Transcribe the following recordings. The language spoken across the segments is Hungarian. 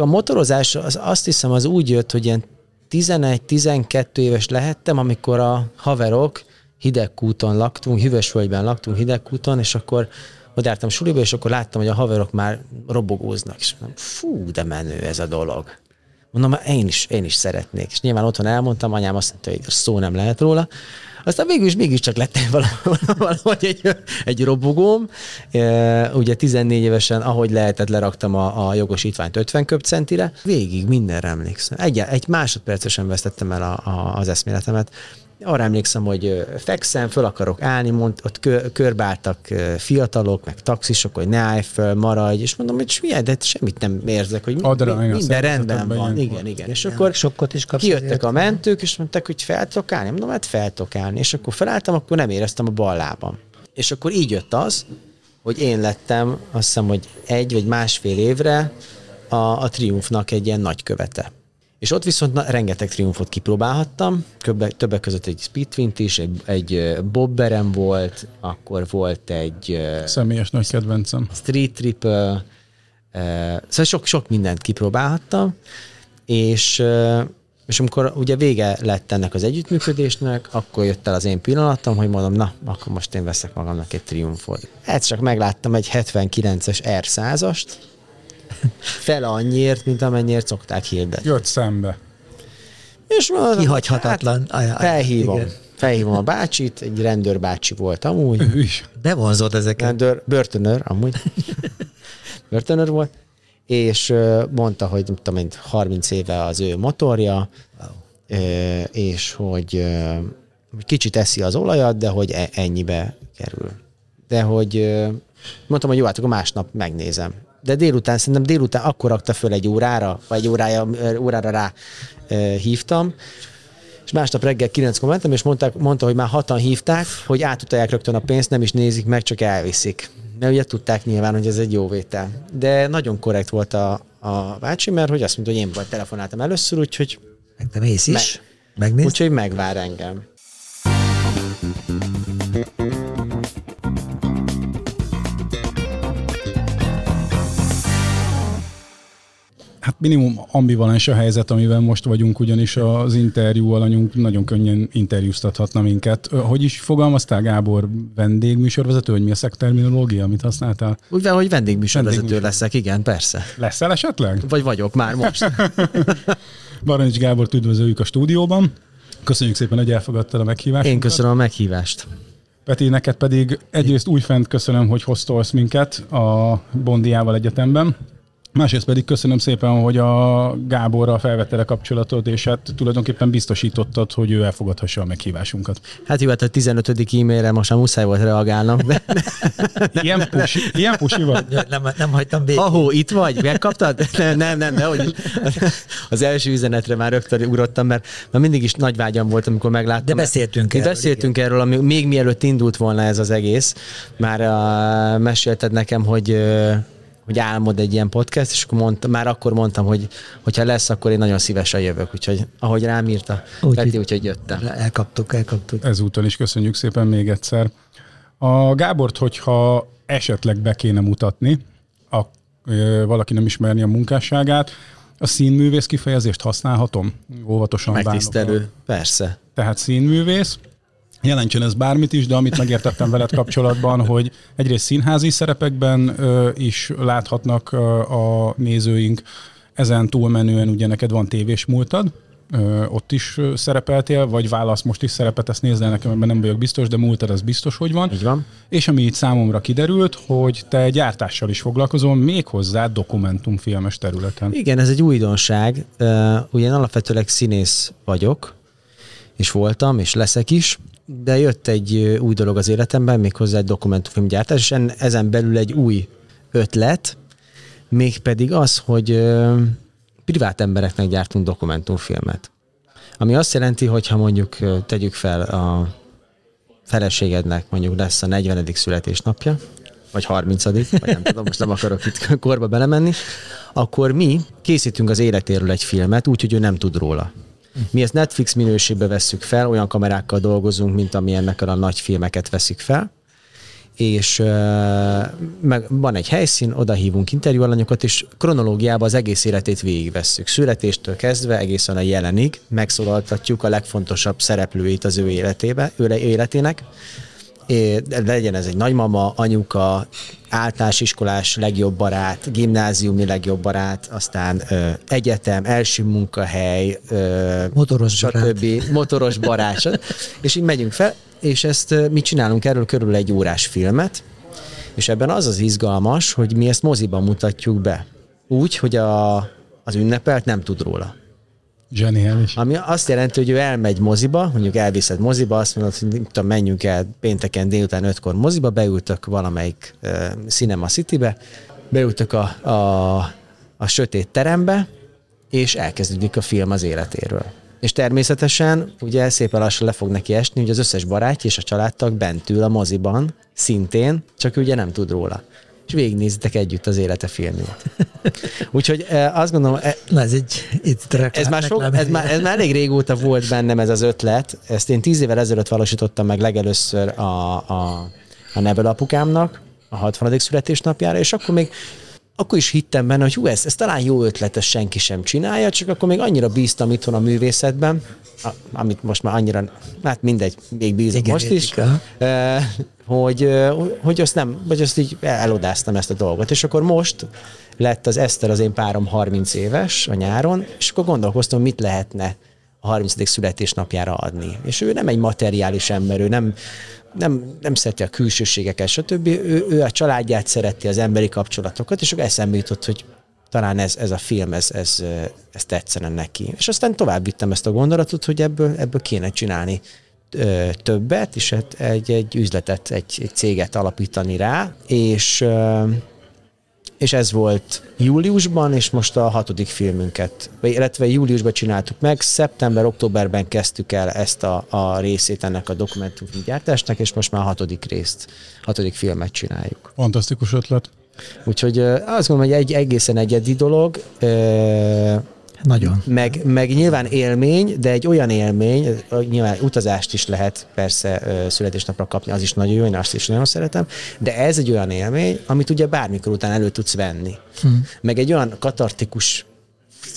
A motorozás az, azt hiszem az úgy jött, hogy ilyen 11-12 éves lehettem, amikor a haverok hidegkúton laktunk, hűvösvölgyben laktunk hidegkúton, és akkor odártam suliba, és akkor láttam, hogy a haverok már robogóznak, és mondom, fú, de menő ez a dolog. Mondom, én is, én is szeretnék. És nyilván otthon elmondtam, anyám azt mondta, hogy szó nem lehet róla. Aztán végül is mégiscsak lett valahogy egy, egy robogóm. Ugye 14 évesen, ahogy lehetett, leraktam a, a jogosítványt 50 köpcentire. Végig mindenre emlékszem. Egy, egy másodpercesen vesztettem el a, a, az eszméletemet arra emlékszem, hogy fekszem, föl akarok állni, mond, ott kö, körbeálltak fiatalok, meg taxisok, hogy ne állj föl, maradj, és mondom, hogy milyen, de semmit nem érzek, hogy Adra, mi, minden rendben van. Igen, igen, igen. És akkor sokkot is kijöttek a mentők, és mondták, hogy fel tudok állni. Mondom, hát fel tudok állni. És akkor felálltam, akkor nem éreztem a bal lábam. És akkor így jött az, hogy én lettem, azt hiszem, hogy egy vagy másfél évre a, a Triumfnak egy ilyen nagykövete. És ott viszont na, rengeteg triumfot kipróbálhattam, Köbbe, többek között egy Speedwint is, egy, egy Bobberem volt, akkor volt egy... Személyes nagy kedvencem. Street Triple, szóval sok, sok mindent kipróbálhattam, és, és amikor ugye vége lett ennek az együttműködésnek, akkor jött el az én pillanatom, hogy mondom, na, akkor most én veszek magamnak egy triumfot. Hát csak megláttam egy 79-es R100-ast, fele annyiért, mint amennyiért szokták hirdetni. Jött szembe. És mondom, Kihagyhatatlan. Hát, felhívom. Igen. Felhívom a bácsit, egy rendőrbácsi volt amúgy. Ő is. Bevonzott ezeket. Rendőr, börtönőr amúgy. börtönőr volt. És mondta, hogy tudom, 30 éve az ő motorja, wow. és hogy kicsit eszi az olajat, de hogy e- ennyibe kerül. De hogy mondtam, hogy jó, hát akkor másnap megnézem de délután, szerintem délután akkor rakta föl egy órára, vagy egy órája, órára rá hívtam, és másnap reggel kilenckor mentem, és mondták, mondta, hogy már hatan hívták, hogy átutalják rögtön a pénzt, nem is nézik meg, csak elviszik. Mert ugye tudták nyilván, hogy ez egy jó vétel. De nagyon korrekt volt a, a bácsi, mert hogy azt mondta, hogy én vagy telefonáltam először, úgyhogy... Meg te mész is? Meg, Megnéz? Úgyhogy megvár engem. Minimum ambivalens a helyzet, amivel most vagyunk, ugyanis az interjú alanyunk nagyon könnyen interjúztathatna minket. Hogy is fogalmaztál, Gábor, vendégműsorvezető, hogy mi a szekterminológia, amit használtál? Úgy van, hogy vendégműsorvezető Vendégműsor. leszek, igen, persze. Leszel esetleg? Vagy vagyok már most. Baranics Gábor üdvözöljük a stúdióban. Köszönjük szépen, hogy elfogadtad a meghívást. Én köszönöm a meghívást. Peti, neked pedig egyrészt újfent köszönöm, hogy hoztolsz minket a Bondiával egyetemben. Másrészt pedig köszönöm szépen, hogy a Gáborral felvette a kapcsolatot, és hát tulajdonképpen biztosítottad, hogy ő elfogadhassa a meghívásunkat. Hát jó, hát a 15. e-mailre most már muszáj volt reagálnom. De... ilyen, pusi, ilyen pusi vagy? Nem, nem hagytam végig. Ahó, itt vagy? Megkaptad? Nem, nem, nem, nehogy Az első üzenetre már rögtön ugrottam, mert, mert mindig is nagy vágyam volt, amikor megláttam. De beszéltünk erről. Beszéltünk igen. erről, ami, még mielőtt indult volna ez az egész. Már uh, mesélted nekem, hogy uh, hogy álmod egy ilyen podcast, és akkor mondta, már akkor mondtam, hogy hogyha lesz, akkor én nagyon szívesen jövök, úgyhogy ahogy rám írta úgy, Peti, úgyhogy jöttem. Elkaptuk, elkaptuk. Ezúton is köszönjük szépen még egyszer. A Gábort, hogyha esetleg be kéne mutatni, a, ö, valaki nem ismerni a munkásságát, a színművész kifejezést használhatom? Óvatosan Megtisztelő, persze. Tehát színművész, jelentsen ez bármit is, de amit megértettem veled kapcsolatban, hogy egyrészt színházi szerepekben ö, is láthatnak ö, a nézőink, ezen túlmenően ugye neked van tévés múltad, ö, ott is szerepeltél, vagy válasz most is szerepet, ezt nézd el nekem, ebben nem vagyok biztos, de múltad az biztos, hogy van. Így van. És ami itt számomra kiderült, hogy te gyártással is foglalkozol, méghozzá dokumentumfilmes területen. Igen, ez egy újdonság. Ugye én alapvetőleg színész vagyok, és voltam, és leszek is, de jött egy új dolog az életemben, méghozzá egy dokumentumfilmgyártás, és ezen belül egy új ötlet, mégpedig az, hogy privát embereknek gyártunk dokumentumfilmet. Ami azt jelenti, hogy ha mondjuk tegyük fel a feleségednek mondjuk lesz a 40. születésnapja, vagy 30 vagy nem tudom, most nem akarok itt korba belemenni, akkor mi készítünk az életéről egy filmet, úgyhogy ő nem tud róla. Mi ezt Netflix minőségbe vesszük fel, olyan kamerákkal dolgozunk, mint ami ennek a nagy filmeket veszik fel, és meg van egy helyszín, oda hívunk interjúalanyokat, és kronológiában az egész életét végigvesszük. Születéstől kezdve egészen a jelenig megszólaltatjuk a legfontosabb szereplőit az ő életébe, ő életének, É, legyen ez egy nagymama, anyuka, általános iskolás legjobb barát, gimnáziumi legjobb barát, aztán ö, egyetem, első munkahely, ö, motoros stb. barát. motoros barát. és így megyünk fel, és ezt mi csinálunk erről körül egy órás filmet, és ebben az az izgalmas, hogy mi ezt moziban mutatjuk be. Úgy, hogy a, az ünnepelt nem tud róla. Zseniális. Ami azt jelenti, hogy ő elmegy moziba, mondjuk elviszed moziba, azt mondod, hogy tudom, menjünk el pénteken délután ötkor moziba, beültök valamelyik uh, Cinema City-be, beültök a, a, a sötét terembe, és elkezdődik a film az életéről. És természetesen ugye szépen lassan le fog neki esni, hogy az összes barátja és a családtag bent ül a moziban, szintén, csak ugye nem tud róla és végignézitek együtt az élete filmjét. Úgyhogy azt gondolom... Na ez egy itt ez, már sok, ez, már, ez már elég régóta volt bennem ez az ötlet. Ezt én tíz évvel ezelőtt valósítottam meg legelőször a, a, a Nebel apukámnak, a 60. születésnapjára, és akkor még akkor is hittem benne, hogy hú, ez, ez talán jó ötlet, ezt senki sem csinálja, csak akkor még annyira bíztam itthon a művészetben, amit most már annyira, hát mindegy, még bízom Igen, most is, hogy, hogy azt nem, vagy azt így elodáztam ezt a dolgot. És akkor most lett az Eszter az én párom 30 éves a nyáron, és akkor gondolkoztam, mit lehetne a 30. születésnapjára adni. És ő nem egy materiális ember, ő nem, nem, nem szereti a külsőségeket, stb. Ő, ő a családját szereti, az emberi kapcsolatokat, és akkor eszembe jutott, hogy talán ez, ez a film, ez, ez, ez tetszene neki. És aztán tovább vittem ezt a gondolatot, hogy ebből, ebből kéne csinálni többet, és hát egy, egy üzletet, egy, egy céget alapítani rá, és és ez volt júliusban, és most a hatodik filmünket, illetve júliusban csináltuk meg, szeptember-októberben kezdtük el ezt a, a részét ennek a dokumentumgyártásnak, és most már a hatodik részt, hatodik filmet csináljuk. Fantasztikus ötlet. Úgyhogy azt gondolom, hogy egy egészen egyedi dolog. Nagyon. Meg, meg nyilván élmény, de egy olyan élmény, nyilván utazást is lehet persze születésnapra kapni, az is nagyon jó, én azt is nagyon szeretem, de ez egy olyan élmény, amit ugye bármikor után elő tudsz venni. Hm. Meg egy olyan katartikus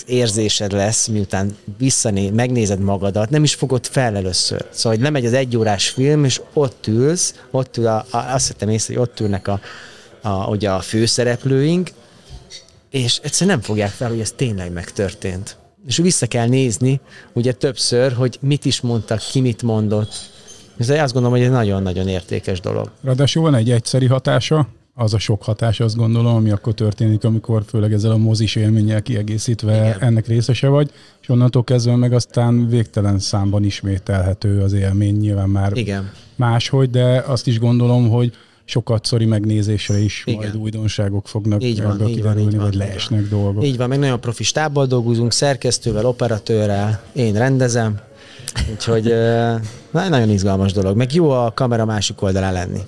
érzésed lesz, miután visszané, megnézed magadat, nem is fogod fel először. Szóval, hogy lemegy az egyórás film, és ott ülsz, ott ül, a, a, azt hittem észre, hogy ott ülnek a, a, ugye a főszereplőink, és egyszerűen nem fogják fel, hogy ez tényleg megtörtént. És vissza kell nézni, ugye többször, hogy mit is mondtak, ki mit mondott. Ez azt gondolom, hogy egy nagyon-nagyon értékes dolog. Ráadásul van egy egyszeri hatása, az a sok hatás, azt gondolom, ami akkor történik, amikor főleg ezzel a mozis élménnyel kiegészítve Igen. ennek részese vagy, és onnantól kezdve meg aztán végtelen számban ismételhető az élmény, nyilván már Igen. máshogy, de azt is gondolom, hogy sokat szori megnézésre is Igen. majd újdonságok fognak így van, így van, így van, vagy leesnek így van. dolgok. Így van, meg nagyon profi stábbal dolgozunk, szerkesztővel, operatőrrel, én rendezem, úgyhogy nagyon izgalmas dolog. Meg jó a kamera másik oldalán lenni.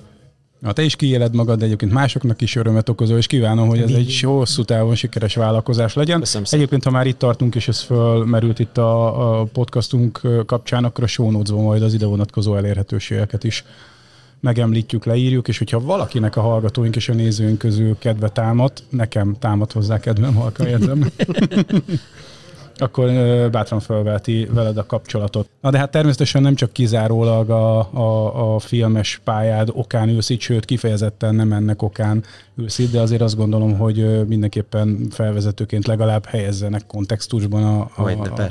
Na, te is kiéled magad, de egyébként másoknak is örömet okozó, és kívánom, hogy ez egy hosszú távon sikeres vállalkozás legyen. Köszönöm egyébként, ha már itt tartunk, és ez fölmerült itt a, a podcastunk kapcsán, akkor a show notes majd az ide vonatkozó elérhetőségeket is megemlítjük, leírjuk, és hogyha valakinek a hallgatóink és a nézőink közül kedve támad, nekem támad hozzá kedvem, halka érzem, akkor bátran felveheti veled a kapcsolatot. Na de hát természetesen nem csak kizárólag a, a, a filmes pályád okán ülsz itt, sőt kifejezetten nem ennek okán ülsz itt, de azért azt gondolom, hogy mindenképpen felvezetőként legalább helyezzenek kontextusban a, a, a,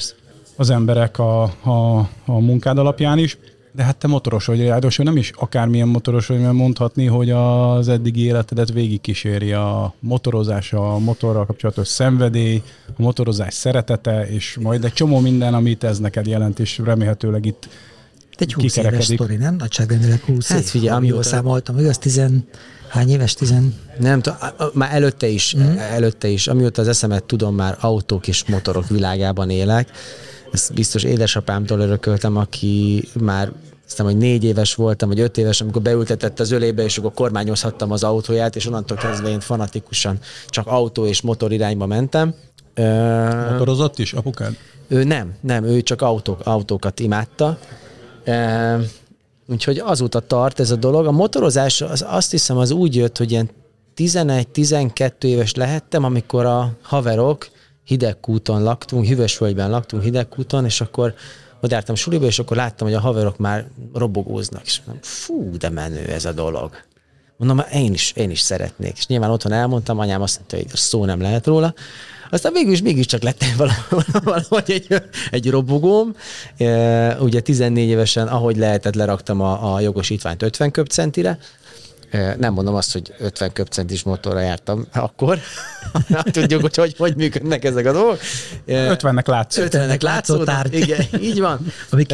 az emberek a, a, a munkád alapján is. De hát te motoros vagy, ráadásul nem is akármilyen motoros vagy, mert mondhatni, hogy az eddigi életedet végigkíséri a motorozás, a motorral kapcsolatos szenvedély, a motorozás szeretete, és majd egy csomó minden, amit ez neked jelent, és remélhetőleg itt egy 20 éves sztori, nem? Nagyságrendileg 20 hát, év, figyelj, amióta számoltam, igaz, tizen, hány éves, tizen? Nem tudom, már előtte is, mm. előtte is, amióta az eszemet tudom, már autók és motorok világában élek, ezt biztos édesapámtól örököltem, aki már aztán, hogy négy éves voltam, vagy öt éves, amikor beültetett az ölébe, és akkor kormányozhattam az autóját, és onnantól kezdve én fanatikusan csak autó és motor irányba mentem. Motorozott is, apukád? Ő nem, nem, ő csak autók, autókat imádta. Úgyhogy azóta tart ez a dolog. A motorozás az, azt hiszem az úgy jött, hogy ilyen 11-12 éves lehettem, amikor a haverok hidegkúton laktunk, Hüvösvölgyben laktunk hidegkúton, és akkor odártam suliba, és akkor láttam, hogy a haverok már robogóznak, és mondom, fú, de menő ez a dolog. Mondom, én is, én is szeretnék. És nyilván otthon elmondtam, anyám azt mondta, hogy szó nem lehet róla. Aztán végül is mégiscsak lett valahogy egy, egy robogóm. Ugye 14 évesen, ahogy lehetett, leraktam a, a jogosítványt 50 köbcentire, nem mondom azt, hogy 50 köpcentis motorra jártam akkor. Tudjuk, hogy, hogy hogy működnek ezek a dolgok. 50-nek látszó. 50-nek látszó tárgy. Igen, így van. Ami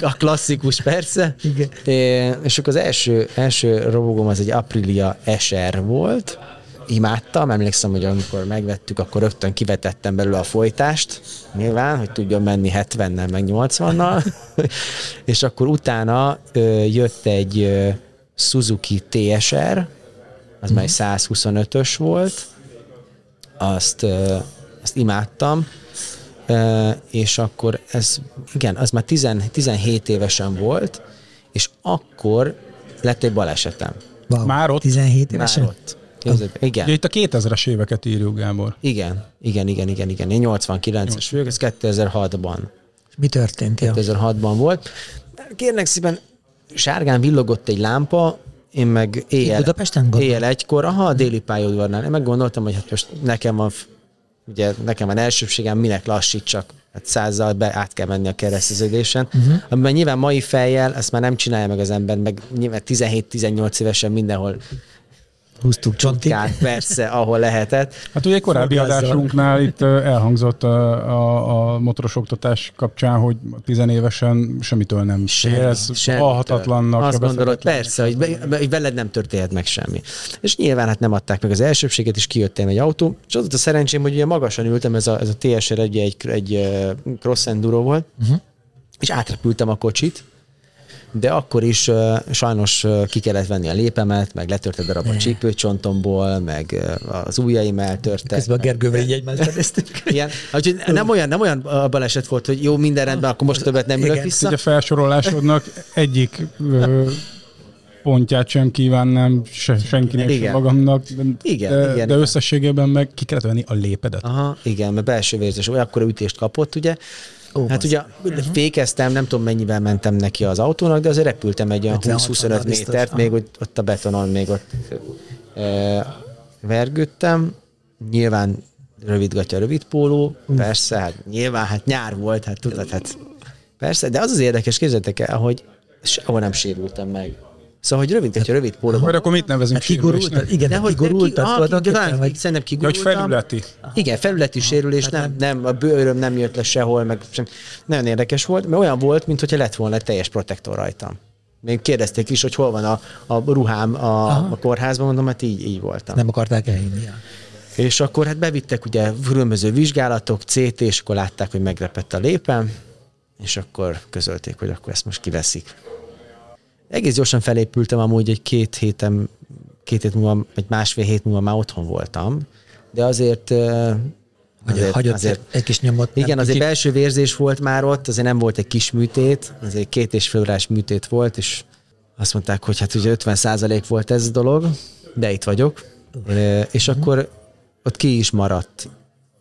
A klasszikus persze. Igen. És akkor az első, első robogom az egy Aprilia SR volt, imádtam, emlékszem, hogy amikor megvettük, akkor rögtön kivetettem belőle a folytást, nyilván, hogy tudjon menni 70-nel, meg 80-nal, és akkor utána ö, jött egy Suzuki TSR, az mm. már 125-ös volt, azt, azt imádtam, és akkor ez, igen, az már 10, 17 évesen volt, és akkor lett egy balesetem. Wow. Már ott? 17 évesen? Már ott. Képzeld, igen. Ugye itt a 2000-es éveket írjuk, Gábor. Igen, igen, igen, igen, igen. Én 89-es vagyok, ez 2006-ban. Mi történt? 2006-ban volt. Kérnek szépen, sárgán villogott egy lámpa, én meg éjjel, Budapesten éjjel egykor, aha, a déli pályaudvarnál. Én meg gondoltam, hogy hát most nekem van, ugye nekem van elsőbségem, minek lassítsak. Hát százzal be át kell menni a kereszteződésen. Uh-huh. Amiben nyilván mai fejjel ezt már nem csinálja meg az ember, meg nyilván 17-18 évesen mindenhol húztuk csontig. persze, ahol lehetett. Hát ugye egy korábbi adásunknál itt elhangzott a, a, a motoros oktatás kapcsán, hogy tizenévesen semmitől nem félsz, halhatatlannak. Azt gondolod, persze, hogy, be, hogy veled nem történhet meg semmi. És nyilván hát nem adták meg az elsőbséget, és kijöttem egy autó, és az volt a szerencsém, hogy ugye magasan ültem, ez a, ez a TSR egy, egy, egy cross enduro volt, uh-huh. és átrepültem a kocsit, de akkor is uh, sajnos uh, ki kellett venni a lépemet, meg letört a darab a csípőcsontomból, meg uh, az ujjaim eltörtek. Közben a Gergővel így egymást Igen. Úgyhogy nem olyan, nem olyan a baleset volt, hogy jó, minden rendben, akkor most többet nem ülök vissza. Ugye a felsorolásodnak egyik pontját sem kívánnám se, senkinek, igen. sem magamnak, de, igen, de, igen, de összességében meg ki kellett venni a lépedet. Aha, igen, mert belső vérzés, olyan akkor ütést kapott, ugye, Ó, hát ugye uh-huh. fékeztem, nem tudom mennyivel mentem neki az autónak, de azért repültem egy olyan 20-25 métert, még ott, ott a betonon még ott e, vergődtem. Nyilván rövidgatja, rövid póló, uh. persze, hát nyilván, hát nyár volt, hát tudod, hát persze, de az az érdekes, képzeljétek el, hogy sehol nem sérültem meg. Szóval, hogy rövid, hogyha rövid póló. Vagy akkor mit nevezünk hát kigurultad? Igen, de hogy kigurultad. Ah, talán, vagy... Szerintem kigurultam. Vagy felületi. Igen, felületi ah, sérülés, hát nem, nem, a bőröm nem jött le sehol, meg sem. Nagyon érdekes volt, mert olyan volt, mintha lett volna egy teljes protektor rajtam. Még kérdezték is, hogy hol van a, a ruhám a, a kórházban, mondom, hát így, így voltam. Nem akarták elhinni. És akkor hát bevittek ugye különböző vizsgálatok, CT, és akkor látták, hogy megrepett a lépem, és akkor közölték, hogy akkor ezt most kiveszik. Egész gyorsan felépültem amúgy egy két héten, két hét múlva, egy másfél hét múlva már otthon voltam, de azért Azért, hagyott azért, egy kis nyomot. Igen, azért kicsit... belső vérzés volt már ott, azért nem volt egy kis műtét, azért két és fél órás műtét volt, és azt mondták, hogy hát ugye 50 százalék volt ez a dolog, de itt vagyok. És akkor ott ki is maradt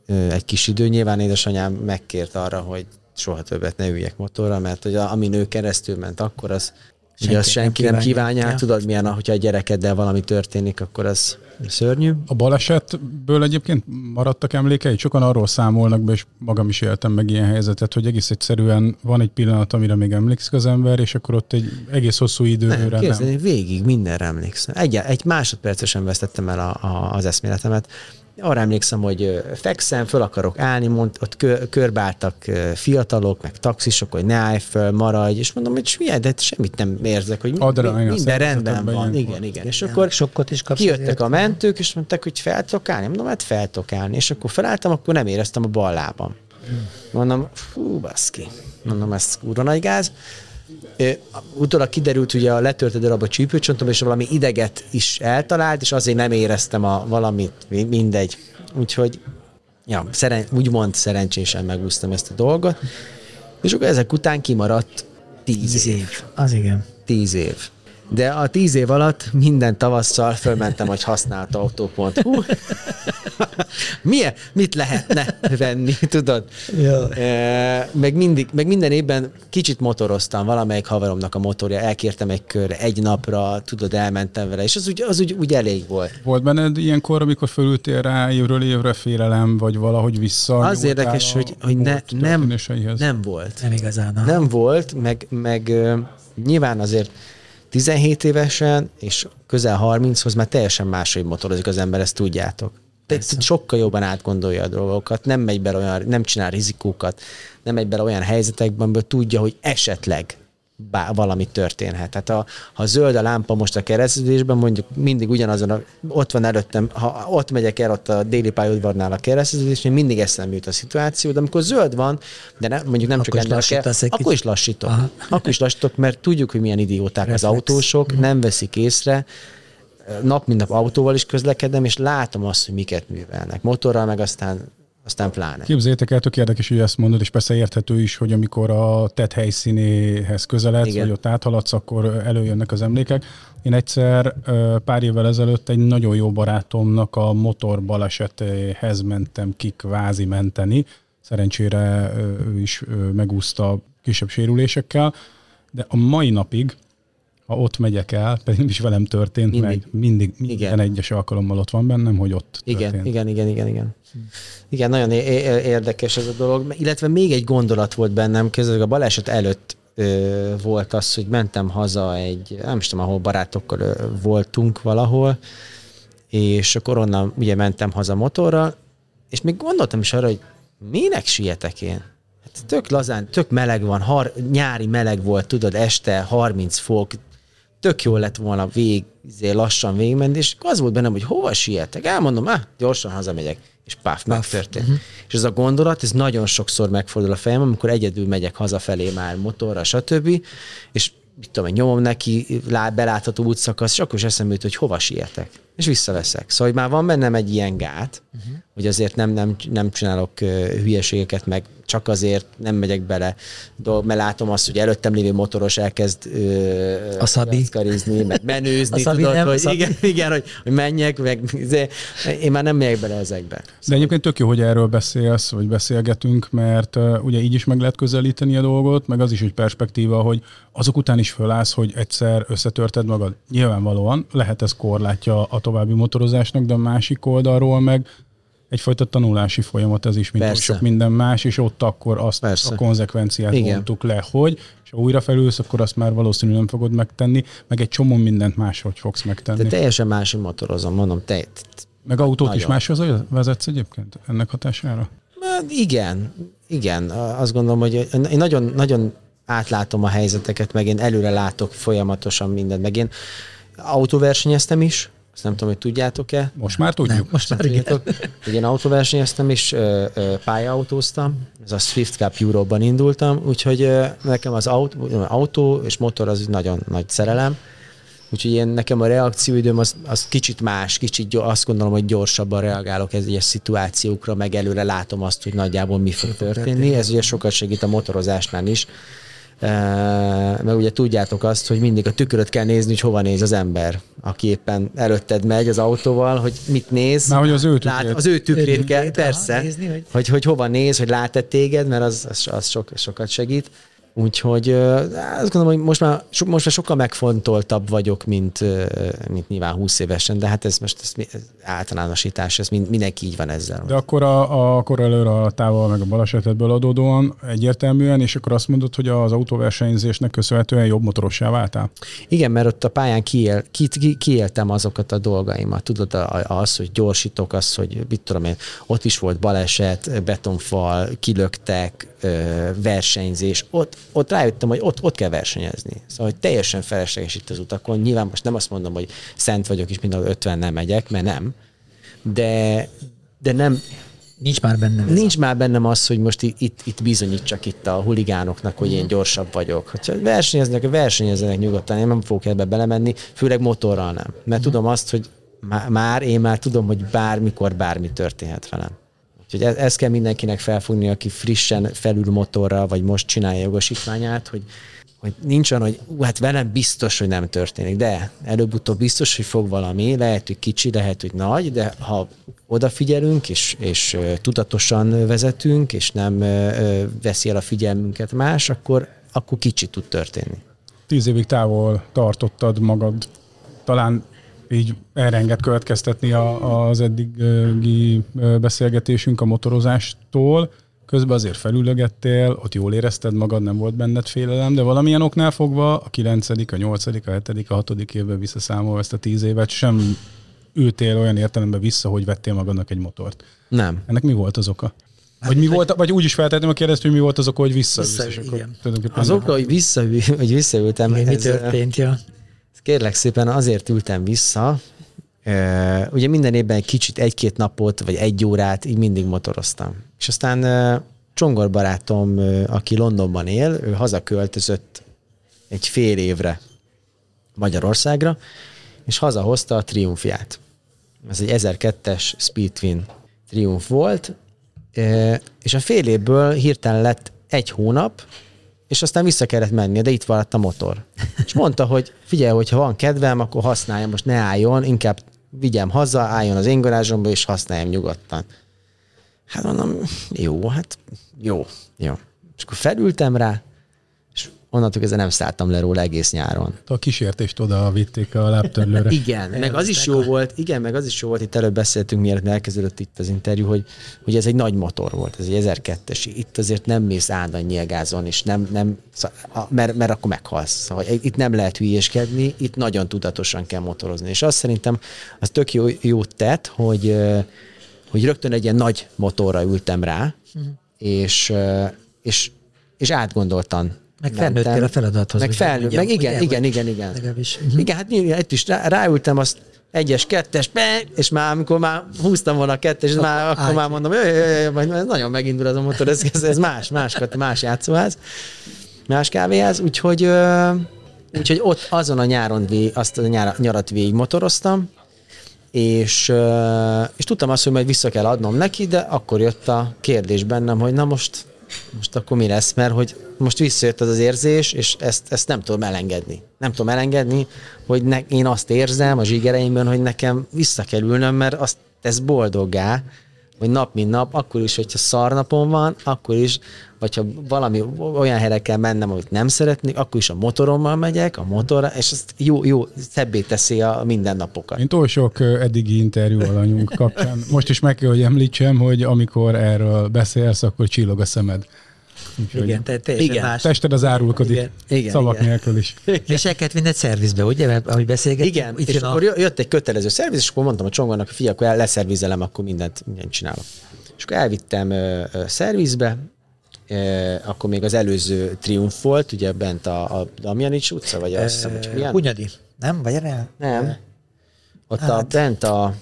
egy kis idő. Nyilván édesanyám megkért arra, hogy soha többet ne üljek motorra, mert hogy ami nő keresztül ment akkor, az Senki, Ugye azt senki nem kívánja, kívánja. Hát tudod milyen, hogyha a gyerekeddel valami történik, akkor az szörnyű. A balesetből egyébként maradtak emlékei? Sokan arról számolnak be, és magam is éltem meg ilyen helyzetet, hogy egész egyszerűen van egy pillanat, amire még emlékszik az ember, és akkor ott egy egész hosszú időre nem. Képzelni, nem. végig mindenre emlékszem. Egy, egy másodpercesen vesztettem el a, a, az eszméletemet arra emlékszem, hogy fekszem, föl akarok állni, mond, ott kö, körbeálltak fiatalok, meg taxisok, hogy ne állj föl, maradj, és mondom, hogy milyen, de semmit nem érzek, hogy Adra, mi, minden rendben van. Igen, igen, igen. És akkor sokkot is kijöttek a mentők, és mondták, hogy fel tudok állni. Mondom, hát fel tudok állni. És akkor felálltam, akkor nem éreztem a bal lábam. Mondom, fú, baszki. Mondom, ez kurva nagy gáz utólag kiderült, hogy a letört egy darab a csípőcsontom, és valami ideget is eltalált, és azért nem éreztem a valamit, mindegy. Úgyhogy, ja, szeren, úgymond szerencsésen megúsztam ezt a dolgot. És akkor ezek után kimaradt Tíz, Tíz év. év. Az igen. Tíz év. De a tíz év alatt minden tavasszal fölmentem, hogy használt autó.hu. Milyen? Mit lehetne venni, tudod? Ja. E, meg, mindig, meg minden évben kicsit motoroztam, valamelyik haveromnak a motorja, elkértem egy körre, egy napra, tudod, elmentem vele, és az úgy, az úgy, úgy elég volt. Volt benned ilyenkor, amikor fölültél rá évről évre félelem, vagy valahogy vissza? Az érdekes, hogy, hogy ne, nem, nem volt. Nem igazán. Nem volt, meg, meg nyilván azért 17 évesen és közel 30-hoz már teljesen máshogy motorozik az ember, ezt tudjátok. Te, te sokkal jobban átgondolja a dolgokat, nem megy bele olyan, nem csinál rizikókat, nem megy bele olyan helyzetekben, amiből tudja, hogy esetleg bá, valami történhet. Tehát ha, ha zöld a lámpa most a kereszteződésben, mondjuk mindig ugyanazon, a, ott van előttem, ha ott megyek el ott a déli pályaudvarnál a kereszteződésnél, mindig eszembe jut a szituáció, de amikor zöld van, de ne, mondjuk nem csak ennél kell, akkor is lassítok. Aha. Akkor is lassítok, mert tudjuk, hogy milyen idióták az Reflex. autósok, nem veszik észre, nap mint nap autóval is közlekedem, és látom azt, hogy miket művelnek. Motorral meg aztán, aztán pláne. Képzeljétek el, tök érdekes, hogy ezt mondod, és persze érthető is, hogy amikor a tett helyszínéhez közeledsz, Igen. vagy ott áthaladsz, akkor előjönnek az emlékek. Én egyszer pár évvel ezelőtt egy nagyon jó barátomnak a motor balesetéhez mentem ki kvázi menteni. Szerencsére ő is megúszta kisebb sérülésekkel, de a mai napig, ha ott megyek el, pedig is velem történt Mindig. meg, mindig, minden Igen. egyes alkalommal ott van bennem, hogy ott Igen, történt. igen, igen, igen, igen. Igen, nagyon érdekes ez a dolog. Illetve még egy gondolat volt bennem, közben a baleset előtt ö, volt az, hogy mentem haza egy, nem is tudom, ahol barátokkal ö, voltunk valahol, és akkor onnan ugye mentem haza motorral, és még gondoltam is arra, hogy minek sietek én? Hát tök lazán, tök meleg van, har, nyári meleg volt, tudod, este 30 fok, tök jó lett volna vég, izé, lassan végigmenni, és az volt bennem, hogy hova sietek. Elmondom, ah, gyorsan hazamegyek, és páf, megtörtént. Uh-huh. És ez a gondolat, ez nagyon sokszor megfordul a fejem, amikor egyedül megyek hazafelé már motorra, stb. És mit tudom, én, nyomom neki, lá- belátható útszakasz, és akkor is eszembe jut, hogy hova sietek. És visszaveszek. Szóval hogy már van bennem egy ilyen gát, uh-huh. hogy azért nem, nem, nem csinálok hülyeségeket, meg csak azért nem megyek bele, dolg, mert látom azt, hogy előttem lévő motoros elkezd uh, A Szabi. karizni, meg menőzni, A Szabi tudod, nem, hogy Szabi. igen, igen hogy, hogy menjek, meg izé, én már nem megyek bele ezekbe. De egyébként tök jó, hogy erről beszélsz, vagy beszélgetünk, mert uh, ugye így is meg lehet közelíteni a dolgot, meg az is egy perspektíva, hogy azok után is fölállsz, hogy egyszer összetörted magad. Nyilvánvalóan lehet ez korlátja a további motorozásnak, de a másik oldalról meg egyfajta tanulási folyamat ez is, mint Persze. sok minden más, és ott akkor azt Persze. a konzekvenciát Igen. vontuk le, hogy és ha újra felülsz, akkor azt már valószínűleg nem fogod megtenni, meg egy csomó mindent máshogy fogsz megtenni. De teljesen máshogy motorozom, mondom, te, meg autót Nagyon. is máshoz vezetsz egyébként ennek hatására? Hát igen, igen. Azt gondolom, hogy én nagyon, nagyon átlátom a helyzeteket, meg én előre látok folyamatosan mindent, meg én autóversenyeztem is, azt nem tudom, hogy tudjátok-e. Most már tudjuk. Nem, most már. Tudjátok, én autóversenyeztem és ö, ö, pályautóztam, ez a Swift Cup Europe-ban indultam, úgyhogy ö, nekem az autó, autó és motor az egy nagyon nagy szerelem, úgyhogy én, nekem a reakcióidőm az, az kicsit más, kicsit azt gondolom, hogy gyorsabban reagálok ez egyes szituációkra, meg előre látom azt, hogy nagyjából mi fog történni. Ez ugye sokat segít a motorozásnál is. Meg ugye tudjátok azt, hogy mindig a tükröt kell nézni, hogy hova néz az ember, aki éppen előtted megy az autóval, hogy mit néz. Már hogy az ő Lát, tükrét. az ő tükrét kell, persze, nézni, hogy- hogy, hogy hova néz, hogy lát-e téged, mert az, az, az sok, sokat segít. Úgyhogy azt gondolom, hogy most már, most már sokkal megfontoltabb vagyok, mint, mint nyilván 20 évesen, de hát ez most ez, ez általánosítás, ez mind, mindenki így van ezzel. De akkor a, a kor előre a tával meg a balesetedből adódóan egyértelműen, és akkor azt mondod, hogy az autóversenyzésnek köszönhetően jobb motorossá váltál? Igen, mert ott a pályán kiél, ki, ki, kiéltem azokat a dolgaimat. Tudod, az, hogy gyorsítok, az, hogy mit tudom én, ott is volt baleset, betonfal, kilöktek, ö, versenyzés. Ott, ott rájöttem, hogy ott, ott kell versenyezni. Szóval, hogy teljesen felesleges itt az utakon. Nyilván most nem azt mondom, hogy szent vagyok, és minden 50 nem megyek, mert nem. De, de nem, Nincs már bennem Nincs már bennem az, hogy most itt, itt bizonyítsak itt a huligánoknak, hogy én gyorsabb vagyok. Hogyha versenyeznek, versenyezzenek nyugodtan, én nem fogok ebbe belemenni, főleg motorral nem. Mert tudom azt, hogy má- már, én már tudom, hogy bármikor bármi történhet velem. Úgyhogy ez, ezt kell mindenkinek felfogni, aki frissen felül motorral, vagy most csinálja jogosítványát, hogy, hogy nincs olyan, hogy ú, hát velem biztos, hogy nem történik, de előbb-utóbb biztos, hogy fog valami, lehet, hogy kicsi, lehet, hogy nagy, de ha odafigyelünk, és, és tudatosan vezetünk, és nem veszi el a figyelmünket más, akkor, akkor kicsi tud történni. Tíz évig távol tartottad magad, talán így erre enged következtetni a, az eddigi beszélgetésünk a motorozástól közben azért felülögettél, ott jól érezted magad, nem volt benned félelem, de valamilyen oknál fogva a 9., a 8., a 7., a 6. évben visszaszámolva ezt a 10 évet, sem ültél olyan értelemben vissza, hogy vettél magadnak egy motort. Nem. Ennek mi volt az oka? Vagy, mi volt, vagy úgy is feltettem a kérdést, hogy mi volt az oka, hogy vissza, vissza és akkor Az oka, hogy, vissza, hogy visszaültem. Igen, mi történt, ja? Kérlek szépen azért ültem vissza, ugye minden évben egy kicsit egy-két napot, vagy egy órát így mindig motoroztam. És aztán Csongor barátom, aki Londonban él, ő hazaköltözött egy fél évre Magyarországra, és hazahozta a triumfját. Ez egy 1002-es Speedwin triumf volt, és a fél évből hirtelen lett egy hónap, és aztán vissza kellett menni, de itt maradt a motor. És mondta, hogy figyelj, hogyha van kedvem, akkor használjam, most ne álljon, inkább vigyem haza, álljon az én garázsomba, és használjam nyugodtan. Hát mondom, jó, hát jó, jó. És akkor felültem rá, onnantól kezdve nem szálltam le róla egész nyáron. A kísértést oda vitték a lábtörlőre. igen, meg az is jó volt, igen, meg az is jó volt, itt előbb beszéltünk, mielőtt elkezdődött itt az interjú, hogy, hogy ez egy nagy motor volt, ez egy 1002-es. Itt azért nem mész állandóan nyilgázon, és nem, nem mert, mert akkor meghalsz. Szóval itt nem lehet hülyéskedni, itt nagyon tudatosan kell motorozni. És azt szerintem az tök jó, jó tett, hogy hogy rögtön egy ilyen nagy motorra ültem rá, uh-huh. és, és, és átgondoltan meg felnőttél a feladathoz. Meg, felnő, meg igen, igen, igen, igen. Uh-huh. Igen, hát itt is rá, ráültem, azt egyes, kettes, és már amikor már húztam volna a kettes, már, akkor már mondom, jaj, jaj, jaj, majd nagyon megindul az a motor, ez, ez, ez más, más, más játszóház, más kávéház, úgyhogy, úgyhogy ott azon a nyáron, azt a nyarat végig motoroztam, és, és tudtam azt, hogy majd vissza kell adnom neki, de akkor jött a kérdés bennem, hogy na most, most akkor mi lesz, mert hogy most visszajött az az érzés, és ezt, ezt nem tudom elengedni. Nem tudom elengedni, hogy ne, én azt érzem a zsigereimben, hogy nekem vissza kell ülnöm, mert azt tesz boldoggá, hogy nap mint nap, akkor is, hogyha szarnapon van, akkor is, vagy ha valami olyan helyre kell mennem, amit nem szeretnék, akkor is a motorommal megyek, a motorra, és ezt jó, jó, szebbé teszi a mindennapokat. Mint oly sok eddigi interjú alanyunk kapcsán. Most is meg kell, hogy említsem, hogy amikor erről beszélsz, akkor csillog a szemed. Úgyhogy igen, te, teljesen igen. más. Tested az árulkodik, igen. igen, szavak igen. nélkül is. Igen. És el kellett vinni szervizbe, ugye, mert ahogy beszélgetünk. Igen, itt és a... akkor jött egy kötelező szerviz, és akkor mondtam a csongornak, hogy figyelj, akkor leszervizelem, akkor mindent, mindent csinálok. És akkor elvittem ö, ö, szervizbe, akkor még az előző triumf volt, ugye bent a, a Damjanics utca, vagy azt hiszem, hogy milyen? Hunyadi, nem? Vagy erre? Nem. Ott hát. a, bent a,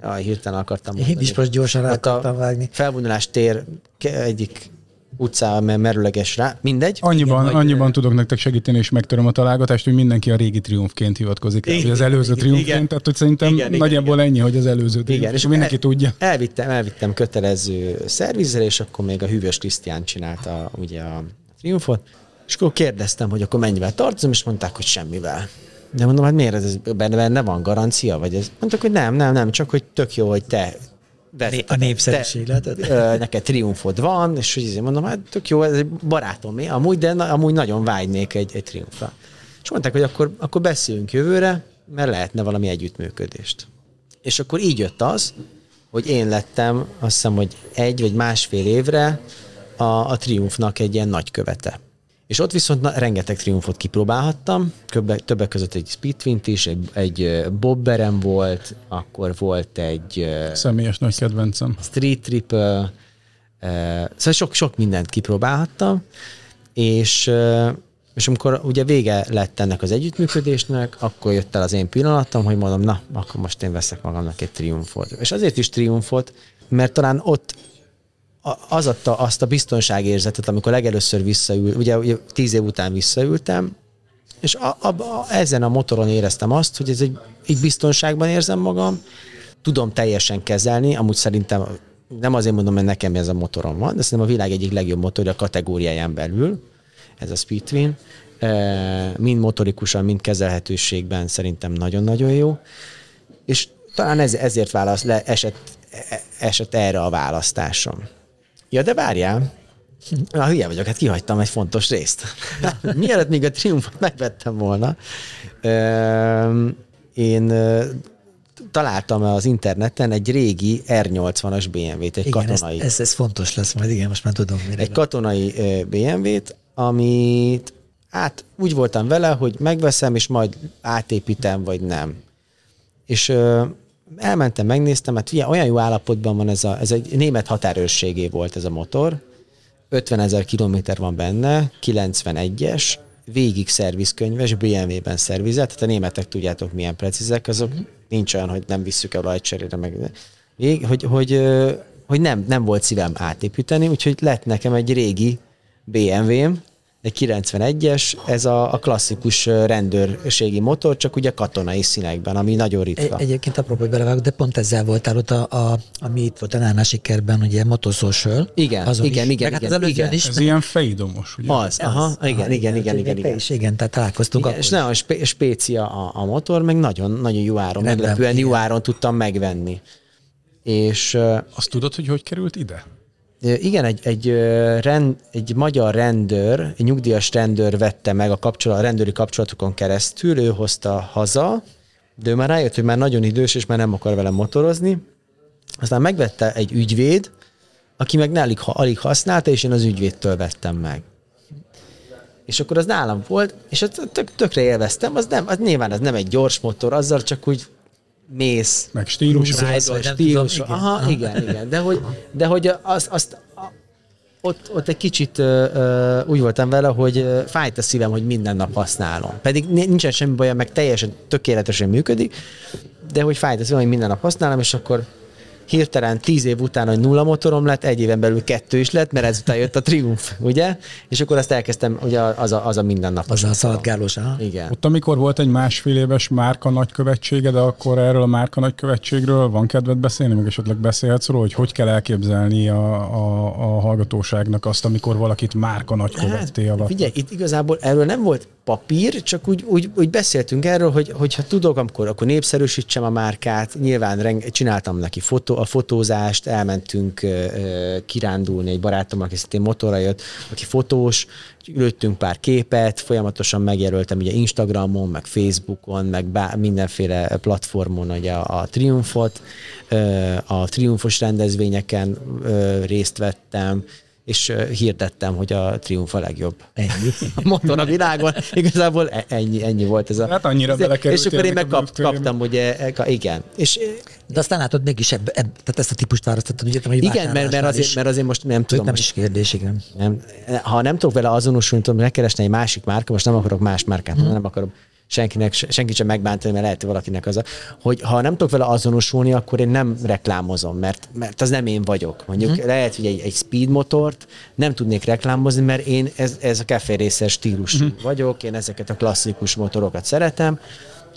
a hirtelen akartam mondani. Én is most gyorsan rá akartam vágni. Felvonulás tér egyik utcán merőleges rá, mindegy. Annyiban, igen, annyiban tudok nektek segíteni, és megtöröm a találgatást, hogy mindenki a régi triumfként hivatkozik rá, az előző triumfként, tehát hogy szerintem igen, nagyjából igen, ennyi, hogy az előző triumf, igen, és mindenki el, tudja. Elvittem, elvittem kötelező szervizre, és akkor még a Hűvös Krisztián csinálta ugye a triumfot, és akkor kérdeztem, hogy akkor mennyivel tartozom, és mondták, hogy semmivel. De mondom, hát miért ez benne, benne van garancia? Vagy ez? Mondtak, hogy nem, nem, nem, csak hogy tök jó, hogy te Vesz, a népszerűség Neked triumfod van, és hogy mondom, hát tök jó, ez egy barátom, amúgy, de amúgy nagyon vágynék egy, egy triumfra. És mondták, hogy akkor, akkor beszéljünk jövőre, mert lehetne valami együttműködést. És akkor így jött az, hogy én lettem, azt hiszem, hogy egy vagy másfél évre a, a triumfnak egy ilyen nagykövete. És ott viszont na, rengeteg triumfot kipróbálhattam, Köbbe, többek között egy Speedwint is, egy, egy Bobberem volt, akkor volt egy... Személyes nagy kedvencem. Street Triple, szóval sok, sok mindent kipróbálhattam, és, és amikor ugye vége lett ennek az együttműködésnek, akkor jött el az én pillanatom, hogy mondom, na, akkor most én veszek magamnak egy triumfot. És azért is triumfot, mert talán ott az adta azt a biztonságérzetet, amikor legelőször visszaül, ugye, ugye tíz év után visszaültem, és a, a, a, ezen a motoron éreztem azt, hogy ez egy, egy biztonságban érzem magam, tudom teljesen kezelni, amúgy szerintem nem azért mondom, mert nekem ez a motorom van, de szerintem a világ egyik legjobb motorja a kategóriáján belül, ez a Speedwin. mind motorikusan, mind kezelhetőségben szerintem nagyon-nagyon jó. És talán ez, ezért válasz, le, esett, e, esett erre a választásom. Ja, de várjál, Na, hülye vagyok, hát kihagytam egy fontos részt. Mielőtt még a triumfot megvettem volna, én találtam az interneten egy régi R80-as BMW-t, egy igen, katonai. Ez, ez, ez fontos lesz majd, igen, most már tudom. Mire egy katonai BMW-t, amit hát úgy voltam vele, hogy megveszem, és majd átépítem, vagy nem. És elmentem, megnéztem, hát ugye, olyan jó állapotban van ez a, ez egy német határőrségé volt ez a motor, 50 ezer kilométer van benne, 91-es, végig szervizkönyves, BMW-ben szervizett, tehát a németek tudjátok milyen precízek, azok. Nincs olyan, hogy nem visszük el olajcserére, meg Vég, hogy, hogy, hogy nem, nem volt szívem átépíteni, úgyhogy lett nekem egy régi BMW-m, egy 91-es, ez a, a klasszikus rendőrségi motor, csak ugye katonai színekben, ami nagyon ritka. Egy, egyébként apropó, hogy belevágok, de pont ezzel voltál ott, a, a, ami itt volt a Nánás kerben, ugye Motoszósöl. Igen, azon igen, is. igen, hát igen, az igen. Is, Ez ilyen fejdomos, ugye? Az, aha, az, igen, aha, igen, igen, igen, igen. Is, igen, tehát találkoztunk igen, És nagyon spé- spécia a, a motor, meg nagyon, nagyon jó áron, meglepően jó áron tudtam megvenni. És azt tudod, hogy hogy került ide? Igen, egy, egy, rend, egy magyar rendőr, egy nyugdíjas rendőr vette meg a, kapcsolat, a rendőri kapcsolatokon keresztül, ő hozta haza, de ő már rájött, hogy már nagyon idős, és már nem akar velem motorozni. Aztán megvette egy ügyvéd, aki meg alig, alig használta, és én az ügyvédtől vettem meg. És akkor az nálam volt, és tök, tökre élveztem, az, nem, az nyilván az nem egy gyors motor, azzal csak úgy mész. Meg stílus. Stílus. Aha, igen, igen. De hogy, de hogy az, azt, ott, ott egy kicsit uh, úgy voltam vele, hogy uh, fájt a szívem, hogy minden nap használom. Pedig nincsen semmi baj, meg teljesen tökéletesen működik, de hogy fájt a szívem, hogy minden nap használom, és akkor hirtelen tíz év után, hogy nulla motorom lett, egy éven belül kettő is lett, mert ezután jött a Triumph, ugye? És akkor azt elkezdtem, ugye az a, az a mindennapos. Az a szaladgálós, Igen. Ott, amikor volt egy másfél éves márka nagykövetsége, de akkor erről a márka nagykövetségről van kedved beszélni, meg esetleg beszélhetsz róla, hogy hogy kell elképzelni a, a, a hallgatóságnak azt, amikor valakit márka nagykövetté hát, alatt. Figyelj, itt igazából erről nem volt papír, csak úgy, úgy, úgy beszéltünk erről, hogy, hogy ha tudok, akkor, akkor népszerűsítsem a márkát. Nyilván reng, csináltam neki fotó, a fotózást, elmentünk uh, kirándulni egy barátom, aki szintén motorra jött, aki fotós, ülöttünk pár képet, folyamatosan megjelöltem ugye Instagramon, meg Facebookon, meg bá, mindenféle platformon ugye a, a Triumfot, uh, a Triumfos rendezvényeken uh, részt vettem, és hirdettem, hogy a Triumph a legjobb. Ennyi. A motor a világon. Igazából e- ennyi, ennyi volt ez a... Hát annyira belekerült. És akkor én meg kap, kaptam, ugye, e- igen. És, De aztán látod, mégis ebb, ebb, tehát ezt a típust választottad, ugye? Hogy igen, mert, mert, azért, mert azért most nem tudom. Nem is kérdés, igen. Nem, ha nem tudok vele azonosulni, tudom megkeresni egy másik márka, most nem akarok más márkát, hmm. nem akarom senkinek, senkit sem megbántani, mert lehet, hogy valakinek az a, hogy ha nem tudok vele azonosulni, akkor én nem reklámozom, mert, mert az nem én vagyok. Mondjuk hmm. lehet, hogy egy, egy speed motort nem tudnék reklámozni, mert én ez, ez a keférészes stílusú hmm. vagyok, én ezeket a klasszikus motorokat szeretem,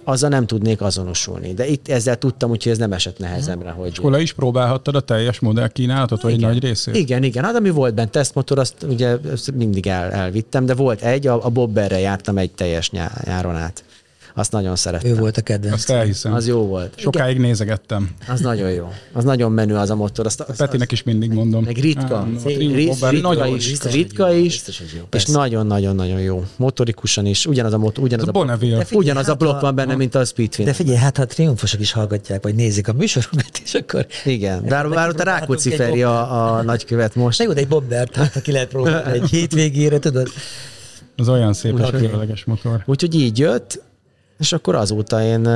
azzal nem tudnék azonosulni. De itt ezzel tudtam, úgyhogy ez nem esett nehezemre. Hogy... És le is próbálhattad a teljes modell kínálatot, vagy igen. egy nagy részét? Igen, igen. Hát ami volt benne tesztmotor, azt ugye mindig el, elvittem, de volt egy, a, a Bobberre jártam egy teljes nyáron át. Azt nagyon szerettem. Ő volt a kedvenc. Azt elhiszem. Az jó volt. Sokáig Igen. nézegettem. Az nagyon jó. Az nagyon menő az a motor. Azt, az, Petinek is mindig mondom. Meg ritka. Ah, ritka, ritka is, ritka is, és nagyon-nagyon-nagyon jó. Motorikusan is. Ugyanaz a motor, ugyanaz a, a, figyelj, ugyanaz hát a blokk van benne, mint a Speedfin. De figyelj, hát ha a triumfosok is hallgatják, vagy nézik a műsoromat, és akkor... Igen, de ott a Rákóczi Feri a, a nagykövet most. Na jó, de egy Bobbert, hát aki lehet próbálni egy hétvégére, tudod? Az olyan szép és különleges motor. Úgyhogy így jött, és akkor azóta én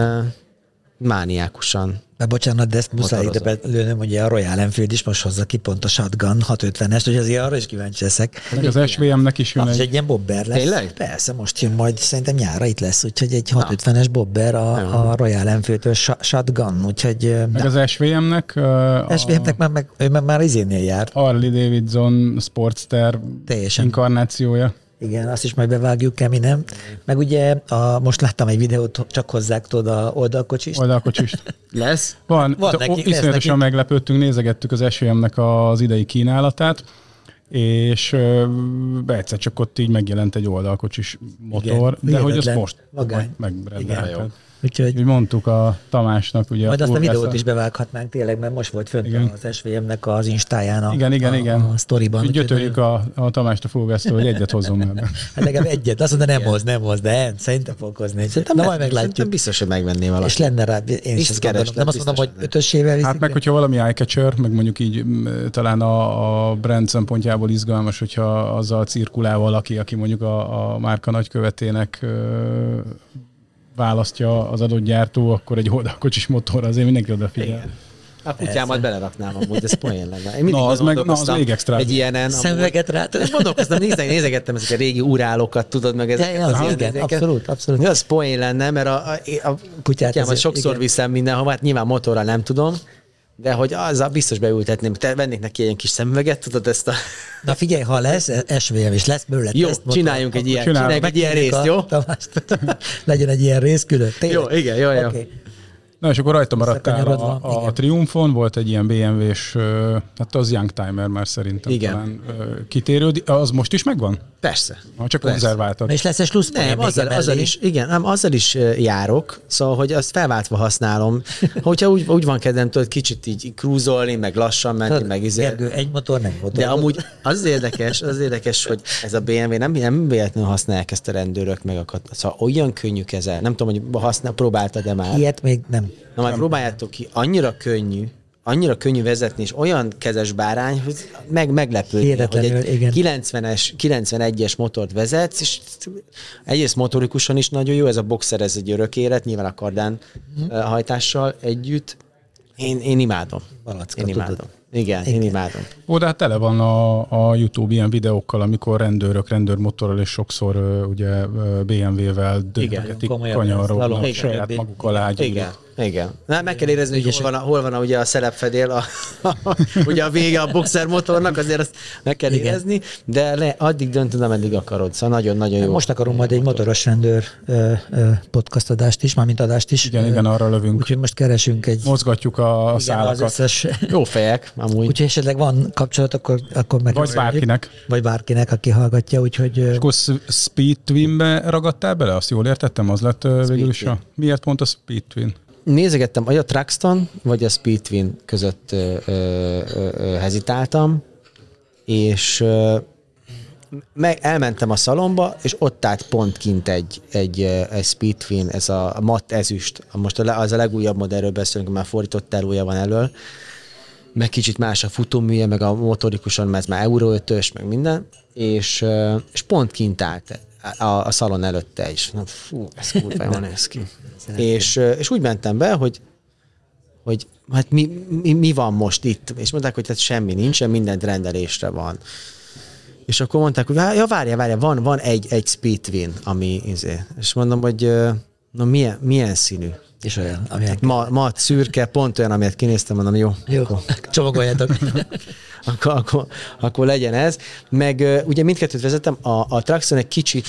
mániákusan de bocsánat, de ezt muszáj ide belőnöm, hogy a Royal Enfield is most hozza ki pont a Shotgun 650-est, hogy azért arra is kíváncsi leszek. Meg az SVM-nek is jön egy... egy... ilyen bobber lesz. Tényleg? Persze, most jön majd, szerintem nyára itt lesz, úgyhogy egy 650-es bobber a, a Royal Enfield-től Shotgun, úgyhogy... Meg na. az SVM-nek... Uh, SVM-nek már, meg, ő már, már izénél járt. Harley Davidson Sportster Teljesen. inkarnációja. Igen, azt is majd bevágjuk, Kemi, nem? Meg ugye a, most láttam egy videót, csak hozzák tudod a oldalkocsist. Oldalkocsist. lesz? Van, Van nekik, iszonyatosan meglepődtünk, nézegettük az esőemnek az idei kínálatát, és ö, egyszer csak ott így megjelent egy oldalkocsis motor, Igen, de hogy hihetetlen most vagány. megrendelted. Úgyhogy Úgy mondtuk a Tamásnak, ugye. majd azt a videót is bevághatnánk tényleg, mert most volt fönt Igen. az SVM-nek az instáján a, Igen, igen, a, igen. a sztoriban. Úgy gyötörjük a, a Tamást a fúgásztól, hogy egyet hozzon ebbe. Hát legalább egyet, azt mondta, nem hoz, nem hoz, de nem, szerintem fog hozni. Szerintem, Na majd meglátjuk. Biztos, hogy megvenné valaki. És lenne rá, én is ezt gondolom. Nem azt mondom, hogy ötösével viszik. Hát meg, hogyha valami eye-catcher, meg mondjuk így talán a, a brand szempontjából izgalmas, hogyha azzal cirkulál valaki, aki mondjuk a, a márka nagykövetének választja az adott gyártó, akkor egy oldalkocsis motor azért mindenki odafigyel. Igen. A kutyámat beleraknám amúgy, ez poén lenne. Én Na, az meg- na, az még extra. Egy ilyenen. Szemüveget rá. És gondolkoztam, nézeg, nézegettem ezeket a régi urálokat, tudod, meg ezeket Ja, az ilyen igen, izéket. abszolút, abszolút. Az poén lenne, mert a, a, a kutyámat sokszor igen. viszem mindenhova, hát nyilván motorral nem tudom, de hogy azzal biztos beültetném, te vennék neki ilyen kis szemüveget, tudod ezt a... Na figyelj, ha lesz SVM és lesz belőle Jó, tesztmotor, csináljunk egy ilyen, csináljunk egy ilyen részt, jó? Tamást. Legyen egy ilyen rész külön. Tényleg? Jó, igen, jó, jó. Oké. Na és akkor rajta maradtál a, a, a igen. Triumphon, volt egy ilyen BMW-s, hát az Youngtimer már szerintem Igen. talán kitérő, az most is megvan? Persze. Ha csak Persze. konzerváltad. És lesz egy slusszpálya Nem, azzal, azzal is, igen, nem, azzal is járok, szóval, hogy azt felváltva használom. Hogyha úgy, úgy van kedvem, tudod, kicsit így krúzolni, meg lassan menni, Tudod, meg izé. Gergő, egy motor, nem motor. De amúgy az érdekes, az az érdekes, hogy ez a BMW nem, nem véletlenül használják ezt a rendőrök meg a kat... Szóval olyan könnyű kezel. Nem tudom, hogy használ, próbáltad-e már. Ilyet még nem. Na majd próbáljátok ki, annyira könnyű, annyira könnyű vezetni, és olyan kezes bárány, hogy meg, meglepődni, hogy egy igen. 90-es, 91-es motort vezetsz, és egyrészt motorikusan is nagyon jó, ez a boxer, ez egy örök élet, nyilván a kardán uh hajtással együtt. Én, én imádom. Balacka, én tudod. imádom. Igen, én imádom. Ó, de hát tele van a, a YouTube ilyen videókkal, amikor rendőrök, rendőrmotorral és sokszor ugye BMW-vel komolyan kanyarról, saját igen. maguk alá. Igen, igen. Na, meg kell érezni, hogy hol van, a, hol van a, ugye a szelepfedél, a, ugye a vége a boxer motornak, azért azt meg kell Igen. érezni, de le, addig döntöd, ameddig akarod. Szóval nagyon-nagyon jó. Most akarunk majd egy motoros rendőr ö, ö, podcast adást is, mármint adást is. Igen, Ö, igen, arra lövünk. Úgyhogy most keresünk egy Mozgatjuk a, a igen, az szálakat. összes. Jó fejek, amúgy. Úgyhogy esetleg van kapcsolat, akkor, akkor meg. Vagy bárkinek. Vagy bárkinek, aki hallgatja, úgyhogy És akkor Speed Twin-be ragadtál bele? Azt jól értettem? Az lett végül is a... Miért pont a Speed Twin? Nézegettem, vagy a Traxton, vagy a Speedwin között ö, ö, ö, hezitáltam, és ö, meg elmentem a szalomba, és ott állt pont kint egy, egy, egy Speedwin, ez a matt ezüst. Most a, az a legújabb modellről beszélünk, már fordított telója van elől, meg kicsit más a futóműje, meg a motorikuson, mert ez már Euro 5-ös, meg minden, és, és pont kint állt a, a szalon előtte is. Na, fú, ez kurva jól néz ki. És, és úgy mentem be, hogy hogy hát mi, mi, mi, van most itt? És mondták, hogy hát semmi nincsen, mindent rendelésre van. És akkor mondták, hogy "Vá- ja, várja, várja, van, van egy, egy Speedwin, ami, izé. és mondom, hogy na milyen, milyen színű? És olyan, amilyen. Ma, ma szürke, pont olyan, amilyet kinéztem, mondom, jó, Jó, csomagoljátok. akkor, akkor, akkor legyen ez. Meg ugye mindkettőt vezetem, a, a Traxxon egy kicsit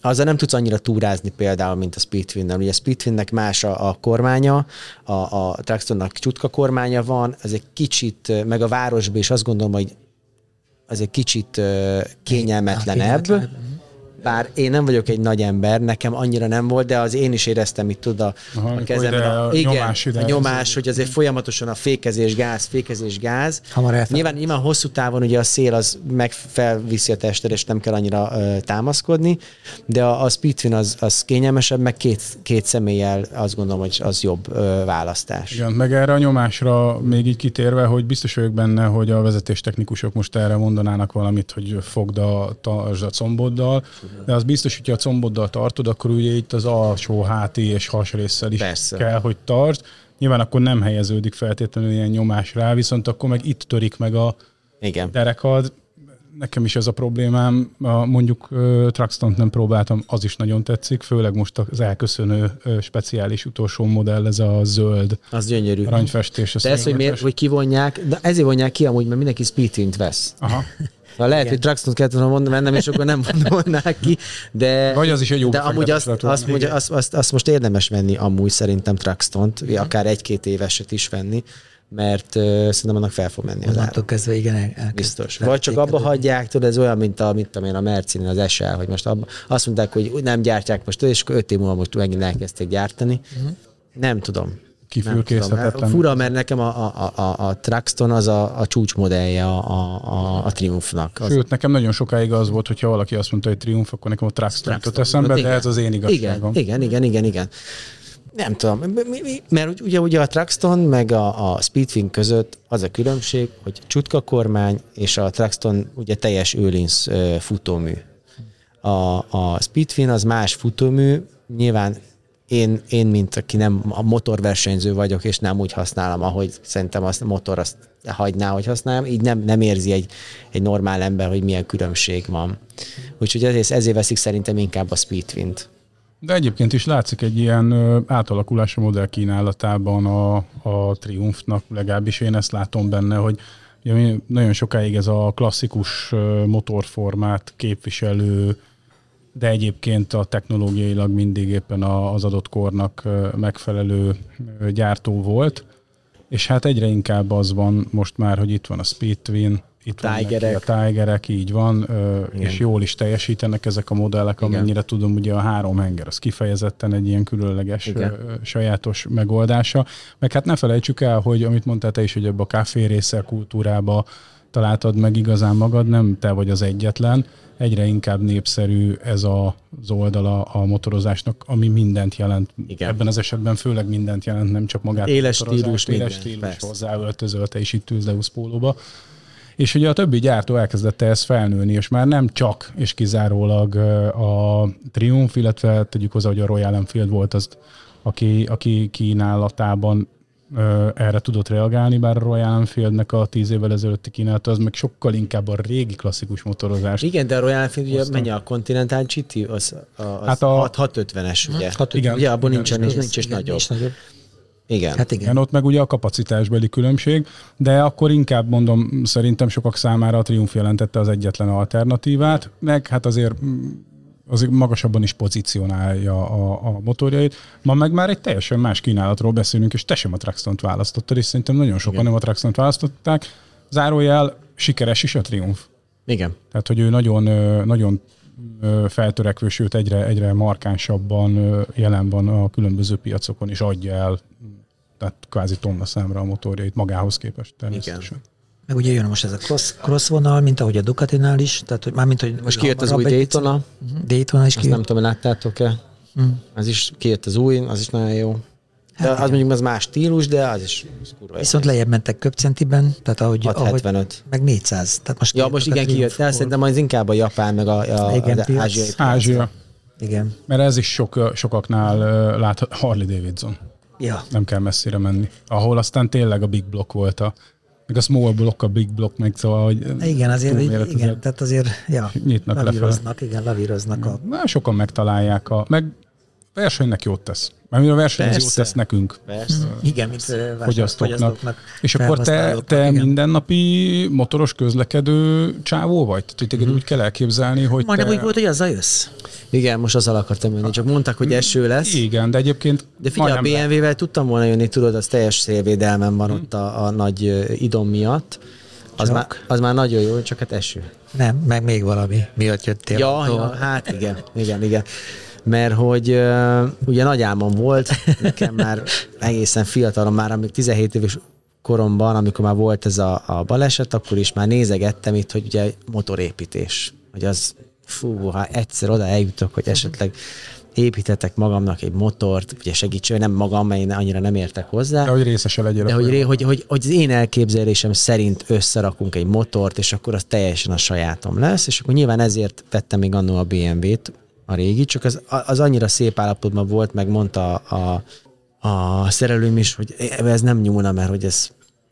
azzal nem tudsz annyira túrázni például, mint a Speedwin-nel. Ugye a Speedwinnek más a, a kormánya, a, a Traxxonnak csutka kormánya van, ez egy kicsit, meg a városban is azt gondolom, hogy az egy kicsit kényelmetlenebb. Kényelmetlenebb. Bár én nem vagyok egy nagy ember, nekem annyira nem volt, de az én is éreztem itt tud a, Aha, a kezemben. ide a igen, nyomás ide a nyomás, hogy azért folyamatosan a fékezés, gáz, fékezés, gáz. Hamar elfel- Nyilván, nyilván hosszú távon ugye a szél az megfelviszi a tested, és nem kell annyira ö, támaszkodni, de a, a Speedwin az, az kényelmesebb, meg két, két személlyel azt gondolom, hogy az jobb ö, választás. Igen, meg erre a nyomásra még így kitérve, hogy biztos vagyok benne, hogy a vezetéstechnikusok most erre mondanának valamit, hogy fogd a, tartsd a comboddal, de az biztos, hogyha a comboddal tartod, akkor ugye itt az alsó háti és hasrészsel is Persze. kell, hogy tartsd. Nyilván akkor nem helyeződik feltétlenül ilyen nyomás rá, viszont akkor meg itt törik meg a Igen. derekad. Nekem is ez a problémám, a, mondjuk uh, Traxton nem próbáltam, az is nagyon tetszik, főleg most az elköszönő uh, speciális utolsó modell, ez a zöld Az gyönyörű. aranyfestés. De ez, hogy miért, hogy kivonják, de ezért vonják ki amúgy, mert mindenki Speedwin-t vesz. Aha. Ha lehet, hogy Traxton kellett volna mondani, mennem, és akkor nem vonnák ki, de... Vagy az is egy jó De amúgy azt, azt, volna. mondja, azt, azt, azt, most érdemes venni amúgy szerintem Traxtont, akár egy-két éveset is venni, mert uh, szerintem annak fel fog menni az ára. Kezdve igen, el, elkezd Biztos. Vagy csak abba hagyják, tudod, ez olyan, mint a, mint tudom én, a Mercin, az SL, hogy most abba, azt mondták, hogy nem gyártják most, és akkor öt év múlva most megint elkezdték gyártani. Mhm. Nem tudom. Kifülkészhetetlen. Fura, mert nekem a, a, a, a Traxton az a, a csúcsmodellje a, a, a, Triumphnak. Az, Sőt, nekem nagyon sokáig az volt, hogyha valaki azt mondta, hogy Triumph, akkor nekem a Traxton jutott eszembe, de Igen. ez az én igazságom. Igen, igen, igen, igen, igen. Nem tudom, mert ugye, ugye a Traxton meg a, a Speedfin között az a különbség, hogy csutka kormány és a Traxton ugye teljes őlinsz futómű. A, a Speedfin az más futómű, nyilván én, én, mint aki nem a motorversenyző vagyok, és nem úgy használom, ahogy szerintem azt a motor azt hagyná, hogy használjam, így nem, nem érzi egy, egy normál ember, hogy milyen különbség van. Úgyhogy ezért, ezért veszik szerintem inkább a Speedfint. De egyébként is látszik egy ilyen átalakulás a modell kínálatában a, a Triumphnak, legalábbis én ezt látom benne, hogy nagyon sokáig ez a klasszikus motorformát képviselő, de egyébként a technológiailag mindig éppen az adott kornak megfelelő gyártó volt, és hát egyre inkább az van most már, hogy itt van a Speed Twin, itt van Tigerek. a Tigerek, így van, ö, és jól is teljesítenek ezek a modellek, Igen. amennyire tudom, ugye a három henger, az kifejezetten egy ilyen különleges, Igen. sajátos megoldása. Meg hát ne felejtsük el, hogy amit mondtál te is, hogy ebbe a kávé része kultúrába találtad meg igazán magad, nem te vagy az egyetlen, egyre inkább népszerű ez a, az oldala a motorozásnak, ami mindent jelent. Igen. Ebben az esetben főleg mindent jelent, nem csak magát. a Éles stílus, éles stílus hozzáöltözölte, és itt Deus pólóba. És ugye a többi gyártó elkezdette ezt felnőni, és már nem csak és kizárólag a Triumph, illetve tegyük hozzá, hogy a Royal Enfield volt az, aki, aki kínálatában erre tudott reagálni, bár a Royal Enfieldnek a tíz évvel ezelőtti kínálata az meg sokkal inkább a régi klasszikus motorozás. Igen, de a Royal Enfield ugye mennyi a Continental GT? Az, az, Hát a- hát 650-es, ugye? Hat- Igen. Ugye Igen, nincsen, és nincs nagyobb. nincs nagyobb. Igen. Hát igen. Igen, ott meg ugye a kapacitásbeli különbség, de akkor inkább mondom, szerintem sokak számára a Triumph jelentette az egyetlen alternatívát, meg hát azért azért magasabban is pozícionálja a, a motorjait. Ma meg már egy teljesen más kínálatról beszélünk, és te sem a Traxton-t választottad, és szerintem nagyon sokan Igen. nem a Traxton-t választották. Zárójel, sikeres is a Triumph. Igen. Tehát, hogy ő nagyon, nagyon feltörekvő, sőt egyre, egyre markánsabban jelen van a különböző piacokon, és adja el tehát kvázi tonna számra a motorjait magához képest természetesen. Meg ugye jön most ez a cross, cross vonal, mint ahogy a Ducatinál is, tehát hogy mármint, hogy Most kijött az új egy picit- Daytona, Mhm, Daytona is azt nem kijött. tudom, láttátok-e. Mm. Az is kijött az új, az is nagyon jó. De Hát az mondjuk az más stílus, de az is az kurva. Viszont lejjebb mentek köpcentiben, tehát ahogy, ahogy 675. meg 400. Tehát most Ja, kijött most igen, kijött, de szerintem az inkább a japán, meg a, a, Igen, az ázsiai. Ázsia, Igen. mert ez is sok, sokaknál láthat Harley Davidson. Ja. Nem kell messzire menni. Ahol aztán tényleg a Big Block volt a meg a small block, a big block, meg szóval, hogy Igen, azért, igen, tehát azért, ja, Nyitnak lefele. lavíroznak, igen, lavíroznak a... Na, sokan megtalálják a, meg versenynek jót tesz. Mert a verseny az jót Persze. tesz nekünk. Persze. Igen, mint ö, vásár- fogyasztóknak. És akkor te, te igen. mindennapi motoros közlekedő csávó vagy? Tehát, hogy téged úgy kell elképzelni, hogy Majdnem te... úgy volt, hogy azzal jössz. Igen, most azzal akartam jönni, csak mondták, hogy eső lesz. Igen, de egyébként De figyelj, a BMW-vel tudtam volna jönni, tudod, az teljes szélvédelmen van ott a, a nagy idom miatt. Az már, az már nagyon jó, csak hát eső. Nem, meg még valami. Miatt jöttél. Ja, ja, hát igen, igen, igen. Mert hogy uh, ugye nagy álmom volt, nekem már egészen fiatalon, már amíg 17 éves koromban, amikor már volt ez a, a baleset, akkor is már nézegettem itt, hogy ugye motorépítés, hogy az, fú, ha egyszer oda eljutok, hogy esetleg építetek magamnak egy motort, ugye segítség, nem magam, mert én annyira nem értek hozzá, De hogy részese legyél. de a hogy, ré- hogy, hogy, hogy az én elképzelésem szerint összerakunk egy motort, és akkor az teljesen a sajátom lesz, és akkor nyilván ezért vettem még annó a BMW-t, a régi, csak az, az annyira szép állapotban volt, meg mondta a, a szerelőm is, hogy ez nem nyúlna, mert hogy ez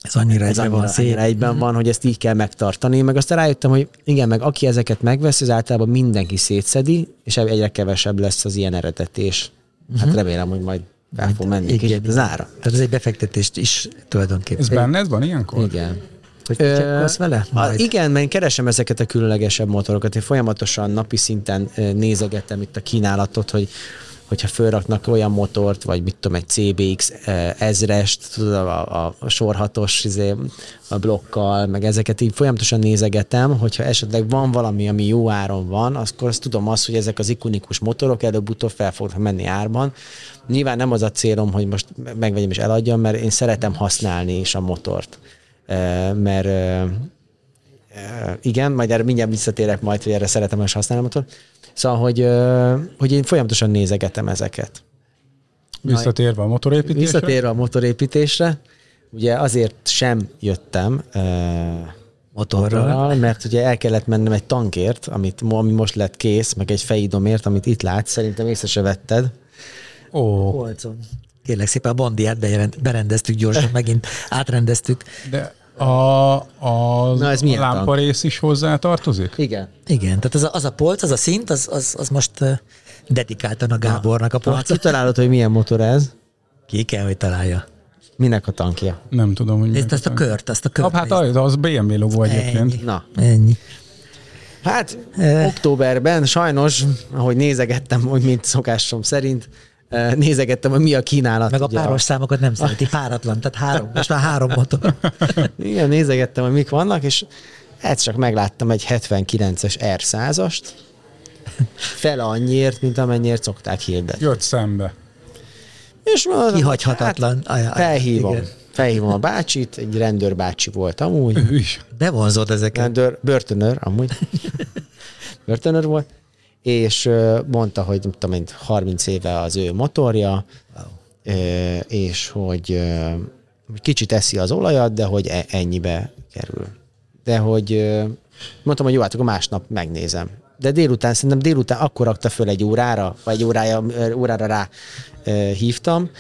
Ez annyira ez egyben van szép. annyira egyben van, hogy ezt így kell megtartani. Meg aztán rájöttem, hogy igen, meg aki ezeket megvesz, az általában mindenki szétszedi, és egyre kevesebb lesz az ilyen eredetés. Hát remélem, hogy majd fel fog menni Igen, kicsit az ára. Tehát ez egy befektetést is tulajdonképpen. Ez benned van ilyenkor? Igen. Hogy csekkolsz vele? Majd. igen, mert én keresem ezeket a különlegesebb motorokat. Én folyamatosan napi szinten nézegetem itt a kínálatot, hogy hogyha fölraknak olyan motort, vagy mit tudom, egy CBX eh, ezrest, tudod, a, a, a sorhatos izé, a blokkal, meg ezeket így folyamatosan nézegetem, hogyha esetleg van valami, ami jó áron van, akkor azt tudom azt, hogy ezek az ikonikus motorok előbb-utóbb fel fognak menni árban. Nyilván nem az a célom, hogy most megvegyem és eladjam, mert én szeretem használni is a motort. Eh, mert eh, igen, majd erre mindjárt visszatérek majd, hogy erre szeretem is használni a motort. Szóval, hogy, hogy én folyamatosan nézegetem ezeket. Visszatérve a motorépítésre? Visszatérve a motorépítésre, ugye azért sem jöttem motorral. motorral, mert ugye el kellett mennem egy tankért, amit, ami most lett kész, meg egy fejídomért, amit itt látsz, szerintem észre se vetted. Ó. Polcon. Kérlek szépen a bondiát berendeztük gyorsan, megint átrendeztük. De a, a, Na, ez a lámparész is hozzá tartozik? Igen. Igen, tehát az a, az a polc, az a szint, az, az, az most dedikáltan a Gábornak a polc. Ki találod, hogy milyen motor ez? Ki kell, hogy találja. Minek a tankja? Nem tudom, hogy Nézd azt a kört, azt a kört. Hát az, az BMW logó egyébként. Ennyi. Na. Ennyi. Hát e... októberben sajnos, ahogy nézegettem, hogy mint szokásom szerint, nézegettem, hogy mi a kínálat. Meg a páros számokat nem szereti, páratlan, tehát három, most már három motor. Igen, nézegettem, hogy mik vannak, és hát csak megláttam egy 79-es R100-ast, fele annyiért, mint amennyiért szokták hirdetni. Jött szembe. És mondom, Kihagyhatatlan. Hát, felhívom. Igen. Felhívom a bácsit, egy rendőrbácsi volt amúgy. Ő is. De vonzott ezeket. Rendőr, börtönőr amúgy. börtönőr volt és mondta, hogy nem tudom, 30 éve az ő motorja, wow. és hogy kicsit eszi az olajat, de hogy e, ennyibe kerül. De hogy mondtam, hogy jó, hát akkor másnap megnézem. De délután, szerintem délután akkor rakta föl egy órára, vagy egy órája, órára rá hívtam,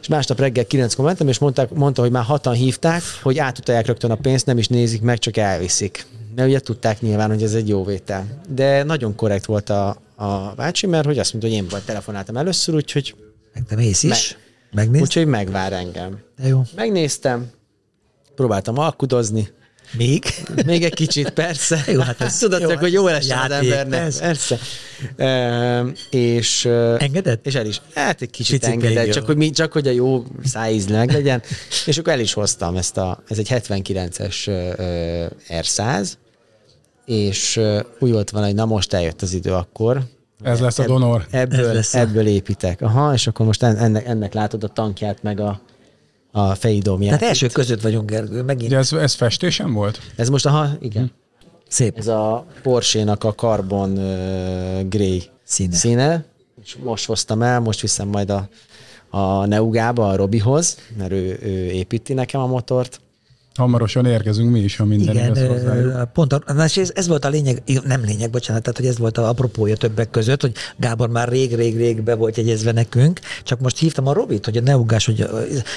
és másnap reggel kilenckor mentem, és mondták, mondta, hogy már hatan hívták, hogy átutalják rögtön a pénzt, nem is nézik meg, csak elviszik mert ugye tudták nyilván, hogy ez egy jó vétel. De nagyon korrekt volt a, a bácsi, mert hogy azt mondta, hogy én vagy telefonáltam először, úgyhogy... Meg te mész is? Me, Megnézd? Úgyhogy megvár engem. De jó. Megnéztem, próbáltam alkudozni, még? Még egy kicsit, persze. Jó, hát ez, Tudod, jó, hogy jó lesz az embernek. Ez. Persze. E, és, engedett? És el is. Hát egy kicsit Picit engedett, csak hogy, mi, csak hogy a jó szájíz meg legyen. és akkor el is hoztam ezt a, ez egy 79-es R100, és úgy volt van, hogy na most eljött az idő akkor. Ez lesz a donor. Ebből, lesz a... ebből építek. Aha, és akkor most ennek, ennek látod a tankját, meg a, a fejidómját. Tehát első között vagyunk, Gergő, megint. De ez, ez festésen volt? Ez most, aha, igen. Hm. Szép. Ez a Porsche-nak a Carbon uh, Grey színe. színe. És most hoztam el, most viszem majd a, a Neugába, a Robihoz, mert ő, ő építi nekem a motort. Hamarosan érkezünk mi is, ha minden Igen, igaz pont a, ez, ez volt a lényeg, nem lényeg, bocsánat, tehát hogy ez volt a apropója többek között, hogy Gábor már rég-rég-rég be volt jegyezve nekünk, csak most hívtam a Robit, hogy a neugás, hogy,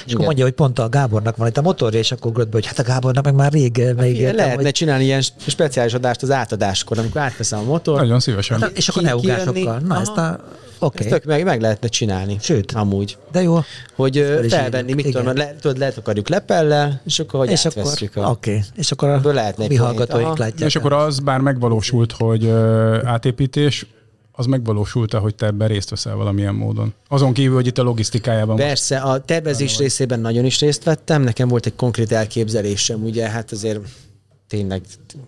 és akkor mondja, hogy pont a Gábornak van itt a motorja, és akkor gondolt, hogy hát a Gábornak meg már rég megígértem. Lehetne hogy... csinálni ilyen speciális adást az átadáskor, amikor átveszem a motor. Nagyon szívesen. Hát, és akkor neugásokkal. Na, Aha. ezt a Okay. Ezt tök meg, meg lehetne csinálni. Sőt. Amúgy. De jó. Hogy felvenni, mit tudom, le, tudod, lehet akarjuk lepellel, és akkor hogy és akkor, a... Oké, okay. és akkor a lehetne mi hallgatóink látják. És akkor az bár megvalósult, hogy uh, átépítés, az megvalósult hogy te ebben részt veszel valamilyen módon? Azon kívül, hogy itt a logisztikájában. Persze, a tervezés részében nagyon is részt vettem, nekem volt egy konkrét elképzelésem, ugye, hát azért tényleg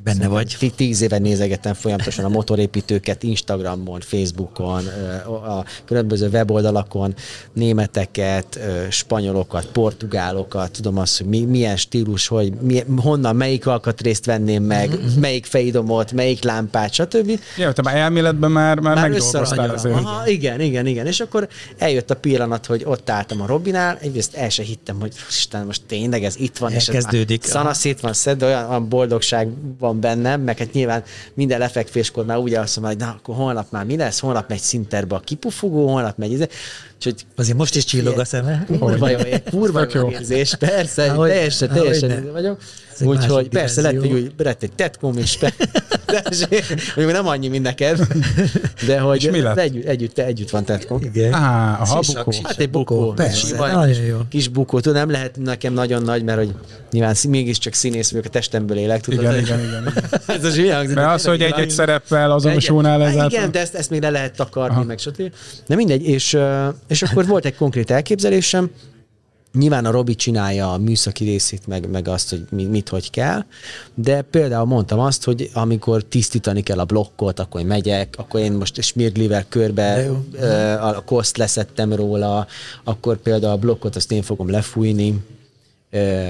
benne vagy. Tíz éve nézegettem folyamatosan a motorépítőket Instagramon, Facebookon, a különböző weboldalakon, németeket, spanyolokat, portugálokat, tudom azt, hogy mi, milyen stílus, hogy mi, honnan, melyik alkatrészt venném meg, mm-hmm. melyik fejdomot, melyik lámpát, stb. Ja, te már elméletben már, már, már megdolgoztál azért. Aha, igen, igen, igen. És akkor eljött a pillanat, hogy ott álltam a Robinál, egyrészt el se hittem, hogy Isten, most tényleg ez itt van, Elkezdődik. és ez már szanaszét van szed, olyan, olyan boldog boldogság van bennem, meg hát nyilván minden lefekvéskor már úgy azt mondom, hogy na, akkor holnap már mi lesz, holnap megy szinterbe a kipufogó, holnap megy ez. Úgyhogy Azért most is csillog a szeme. Kurva jó, kurva jó érzés, persze, teljesen, teljesen vagyok. Egy Úgyhogy persze lett egy, új, lett egy tetkom is, még nem annyi, mint neked, de hogy És mi lett? együtt, együtt, együtt van tetkom. Igen. Á, a habukó. sisak. Hát egy bukó. Persze, nagyon jó. Kis bukó. Tudom, nem lehet nekem nagyon nagy, mert hogy nyilván mégiscsak színész vagyok, a testemből élek. Tudod, Igen, Ez- igen, igen. Ez az hangzik. Mert az, hogy egy-egy szereppel azonosulnál Igen, ezáltal. Igen, de ezt, ezt még le lehet takarni, meg stb. De mindegy, és, és akkor volt egy konkrét elképzelésem, Nyilván a Robi csinálja a műszaki részét, meg, meg azt, hogy mi- mit, hogy kell, de például mondtam azt, hogy amikor tisztítani kell a blokkot, akkor én megyek, akkor én most smirglivel körbe De ö, a koszt leszettem róla, akkor például a blokkot azt én fogom lefújni, ö,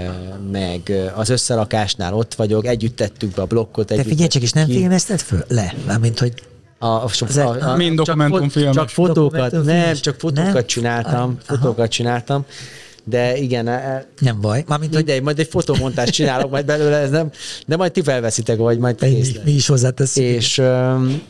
meg az összerakásnál ott vagyok, együtt tettük be a blokkot. Te együtt figyelj csak, és nem ki. filmezted föl? Le. Mármint, hogy A, a, a, a, Mind csak dokumentumfilmes. Csak fotókat, nem, csak fotókat Nem? csináltam, Aha. fotókat csináltam, de igen, e- nem baj. Mármint, hogy mindegy, majd egy fotomontást csinálok majd belőle, ez nem, de majd ti felveszitek, vagy majd mi, mi is hozzáteszünk. És,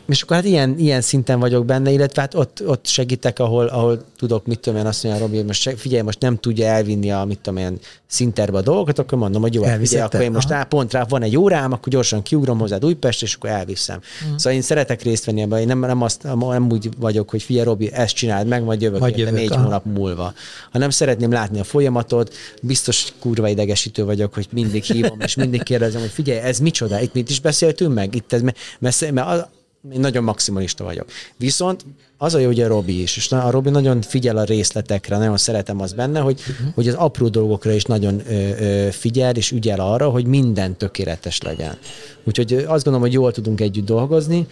és akkor hát ilyen, ilyen szinten vagyok benne, illetve hát ott, ott segítek, ahol, ahol tudok, mit tudom én, azt mondja, Robi, hogy most figyelj, most nem tudja elvinni a, mit tudom én, szinterbe a dolgokat, akkor mondom, hogy jó, hát Elviszed figyelj, te? akkor én most Aha. pont rá van egy órám, akkor gyorsan kiugrom hozzád Újpest, és akkor elviszem. Mm. Szóval én szeretek részt venni ebben, én nem, nem, azt, nem úgy vagyok, hogy figyelj, Robi, ezt csináld meg, majd jövök, Majd jövök, négy hónap múlva. Hanem szeretném látni a folyamatot, biztos kurva idegesítő vagyok, hogy mindig hívom, és mindig kérdezem, hogy figyelj, ez micsoda, itt mit is beszéltünk meg? Itt ez, mert, mert, az, én nagyon maximalista vagyok. Viszont az a jó, hogy a Robi is, és a Robi nagyon figyel a részletekre, nagyon szeretem az benne, hogy, uh-huh. hogy az apró dolgokra is nagyon ö, ö, figyel, és ügyel arra, hogy minden tökéletes legyen. Úgyhogy azt gondolom, hogy jól tudunk együtt dolgozni,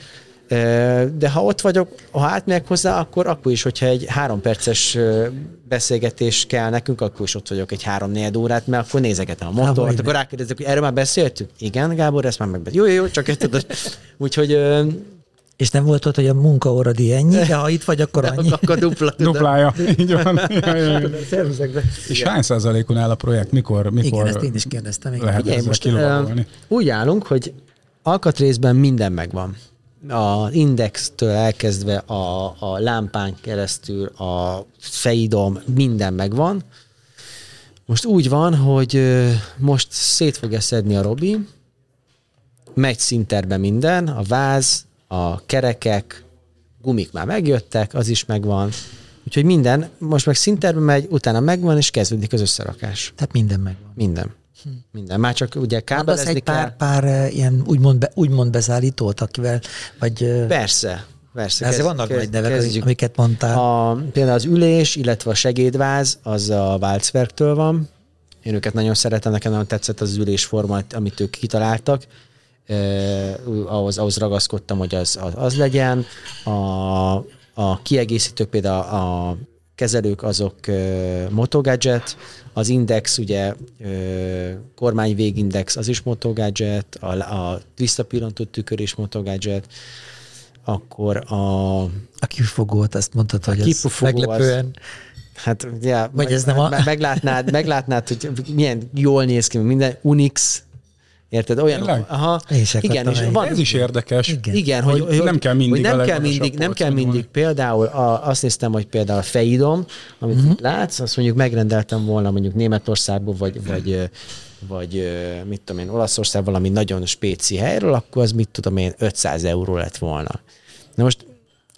de ha ott vagyok, ha átmegyek hozzá, akkor, akkor is, hogyha egy három perces beszélgetés kell nekünk, akkor is ott vagyok egy három négy órát, mert akkor nézegetem a motort, vagy akkor rákérdezek, hogy erről már beszéltünk? Igen, Gábor, ezt már megbeszéltük. Jó, jó, jó, csak ezt tudod. Úgyhogy És nem volt ott, hogy a munkaóradi ennyi, de ha itt vagy, akkor annyi. akkor dupla. tudod. Duplája, így van. És hány százalékon áll a projekt? Mikor, mikor Igen, ezt én is kérdeztem. Igen. lehet Figyelj, most úgy állunk, hogy alkatrészben minden megvan. A indextől elkezdve a, a lámpán keresztül, a fejidom, minden megvan. Most úgy van, hogy most szét fogja szedni a Robi, megy szinterbe minden, a váz, a kerekek, gumik már megjöttek, az is megvan. Úgyhogy minden, most meg szinterbe megy, utána megvan, és kezdődik az összerakás. Tehát minden megvan. Minden. Minden. Már csak ugye Mondasz kábelezni egy kell. pár, pár eh, ilyen úgymond, be, úgymond beszállítót, akivel, vagy eh, Persze. Persze. ezért vannak kezd- nagy nevek, kezdjük. amiket mondtál. A, például az ülés, illetve a segédváz, az a Walzwerktől van. Én őket nagyon szeretem, nekem nagyon tetszett az ülésforma, amit ők kitaláltak. Eh, ahhoz, ahhoz ragaszkodtam, hogy az, az, az legyen. A, a kiegészítők például a kezelők azok Motogadget, az Index, ugye uh, kormány végindex, az is Motogadget, a, a visszapillantó tükör is Motogadget, akkor a A kifogót, azt mondtad, hogy ez kipufogó az- meglepően. Hát, ja, Vagy ez nem a- me- meglátnád, meglátnád, hogy milyen jól néz ki, minden. Unix, érted? Olyan, Tényleg? aha, igen, és van, Ez is érdekes. Igen. igen, Hogy hogy, nem kell mindig hogy nem kell mindig, nem kell polcon mindig például a, azt néztem, hogy például a fejidom, amit uh-huh. itt látsz, azt mondjuk megrendeltem volna mondjuk Németországból, vagy, vagy, vagy mit tudom én, Olaszország valami nagyon spéci helyről, akkor az mit tudom én, 500 euró lett volna. Na most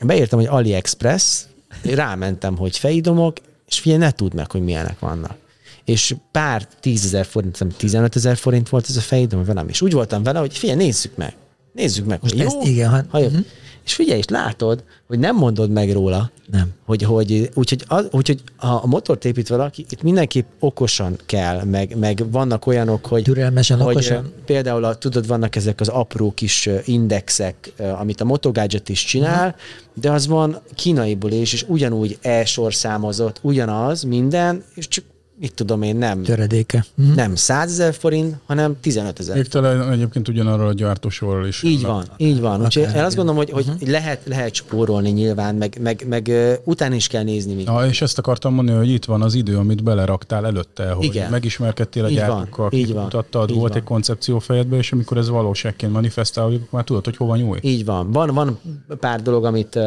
beírtam, hogy AliExpress, rámentem, hogy fejdomok, és figyelj, ne tudd meg, hogy milyenek vannak. És pár tízezer forint, nem 15 ezer forint volt ez a fejdom velem, és úgy voltam vele, hogy figyelj, nézzük meg. Nézzük meg, hogy jó. ezt igen, ha- ha, mhm. És figyelj, és látod, hogy nem mondod meg róla, Nem. hogy, hogy úgyhogy, az, úgyhogy ha a motort épít valaki, itt mindenképp okosan kell, meg, meg vannak olyanok, hogy, Türelmesen, hogy okosan. például a, tudod, vannak ezek az apró kis indexek, amit a Motogadget is csinál, Mhm. de az van kínaiból is, és ugyanúgy e-sorszámozott, ugyanaz, minden, és csak mit tudom én, nem, Töredéke. Mhm. nem 100 ezer forint, hanem 15 ezer Még talán egyébként ugyanarról a gyártósorról is. így van, így van. Úgyhogy én azt gondolom, hogy, hogy Mhm. lehet, lehet spórolni nyilván, meg, meg, meg ö, utána is kell nézni. Még. Ja, és ezt akartam mondani, hogy itt van az idő, amit beleraktál előtte, hogy Igen. megismerkedtél a Így van, gyártókkal, így van, kimutattad, így volt van. egy koncepció fejedben, és amikor ez valóságként manifestálódik, már tudod, hogy hova nyúlj. Így van. Van, van pár dolog, amit,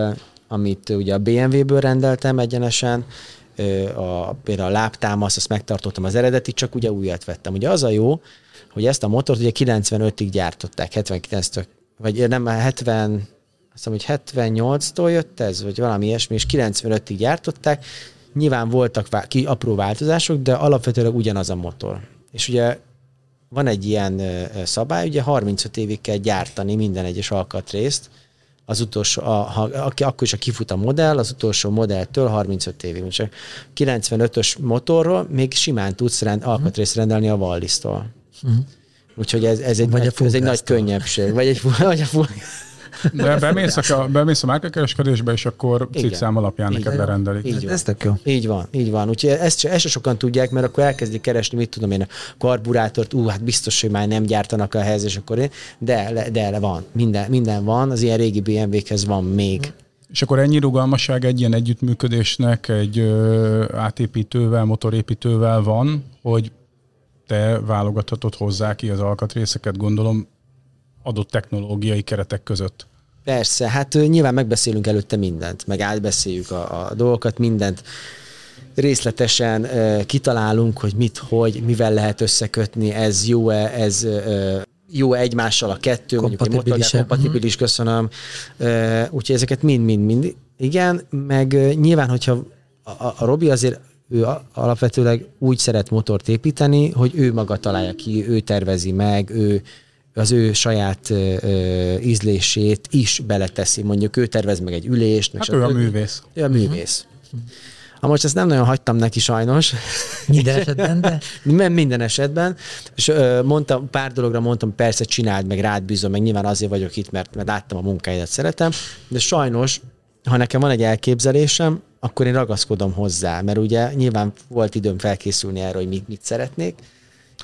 amit ugye a BMW-ből rendeltem egyenesen, a, például a lábtámasz, azt megtartottam az eredeti, csak ugye újat vettem. Ugye az a jó, hogy ezt a motort ugye 95-ig gyártották, 79-től, vagy nem, 70, azt hiszem, hogy 78-tól jött ez, vagy valami ilyesmi, és 95-ig gyártották. Nyilván voltak vá- ki apró változások, de alapvetően ugyanaz a motor. És ugye van egy ilyen szabály, ugye 35 évig kell gyártani minden egyes alkatrészt, az utolsó, a, ha, aki, akkor is a kifut a modell, az utolsó modelltől 35 évig. Csak 95-ös motorról még simán tudsz rend, alkatrészt rendelni a Wallis-tól. Uh-huh. Úgyhogy ez, ez, egy, Vagy nagy, ez egy nagy könnyebbség. Vagy egy, vagy a full... De bemész a, bemész a márkakereskedésbe, és akkor cikkszám alapján Így neked van. berendelik. Így van. Ez tök jó. Így van, így van. Úgyhogy ezt, se- ezt se sokan tudják, mert akkor elkezdik keresni, mit tudom én, a karburátort, ú, hát biztos, hogy már nem gyártanak ehhez, és akkor én, de, de van, minden, minden van, az ilyen régi BMW-khez van még. És akkor ennyi rugalmasság egy ilyen együttműködésnek egy ö, átépítővel, motorépítővel van, hogy te válogathatod hozzá ki az alkatrészeket, gondolom, adott technológiai keretek között. Persze, hát nyilván megbeszélünk előtte mindent, meg átbeszéljük a, a dolgokat, mindent részletesen ö, kitalálunk, hogy mit, hogy, mivel lehet összekötni, ez jó-e, ez ö, jó egymással a kettő, mondjuk egy motor, Kompatibilis-e? kompatibilis, köszönöm. Ö, Úgyhogy ezeket mind-mind-mind. Igen, meg nyilván, hogyha a, a, Robi azért ő alapvetőleg úgy szeret motort építeni, hogy ő maga találja ki, ő tervezi meg, ő az ő saját ö, ö, ízlését is beleteszi. Mondjuk ő tervez meg egy ülést. meg Hát ő a művész. Ő a művész. Ha most ezt nem nagyon hagytam neki sajnos, Minden esetben, de nem minden esetben, és ö, mondtam, pár dologra mondtam, persze csináld, meg rád bízom, meg nyilván azért vagyok itt, mert, mert láttam a munkáidat, szeretem, de sajnos, ha nekem van egy elképzelésem, akkor én ragaszkodom hozzá, mert ugye nyilván volt időm felkészülni erre, hogy mit, mit szeretnék,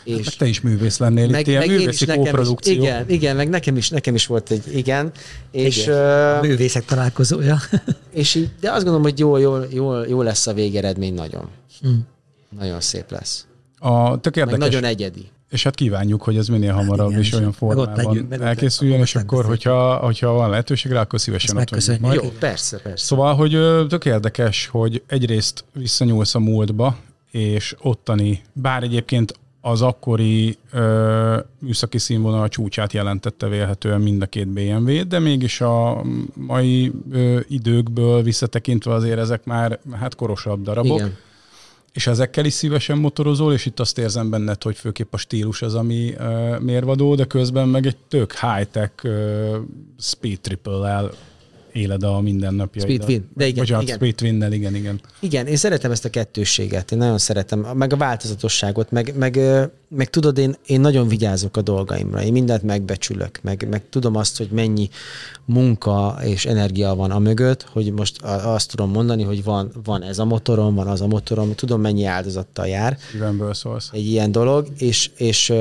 és Hát te is művész lennél, itt ilyen én művészi nekem kóprodukció. igen, igen, meg nekem is, nekem is volt egy igen, és, igen. a művészek találkozója. és így, de azt gondolom, hogy jó, jó, jó, jó lesz a végeredmény nagyon. Mm. Nagyon szép lesz. A, tök Meg érdekes. nagyon egyedi. És hát kívánjuk, hogy ez minél hamarabb igen, és és olyan meg formában legyünk, meg elkészüljön, legyünk, és akkor hogyha, hogyha van lehetőség rá, akkor szívesen ott vagyunk majd. Jó, persze, persze. Szóval, hogy tök érdekes, hogy egyrészt visszanyúlsz a múltba, és ottani, bár egyébként az akkori ö, műszaki színvonal csúcsát jelentette vélhetően mind a két BMW, de mégis a mai ö, időkből visszatekintve azért ezek már hát korosabb darabok. Igen. És ezekkel is szívesen motorozol, és itt azt érzem benned, hogy főképp a stílus az, ami uh, mérvadó, de közben meg egy tök high-tech uh, speed triple-el éled a mindennapjaidat. Speedwin, de igen, Bocsánat, igen. speedwin igen, igen. Igen, én szeretem ezt a kettősséget, én nagyon szeretem, meg a változatosságot, meg, meg, meg tudod, én, én nagyon vigyázok a dolgaimra, én mindent megbecsülök, meg, meg tudom azt, hogy mennyi munka és energia van a mögött, hogy most azt tudom mondani, hogy van, van ez a motorom, van az a motorom, tudom mennyi áldozattal jár Szívemből szólsz. egy ilyen dolog, és, és,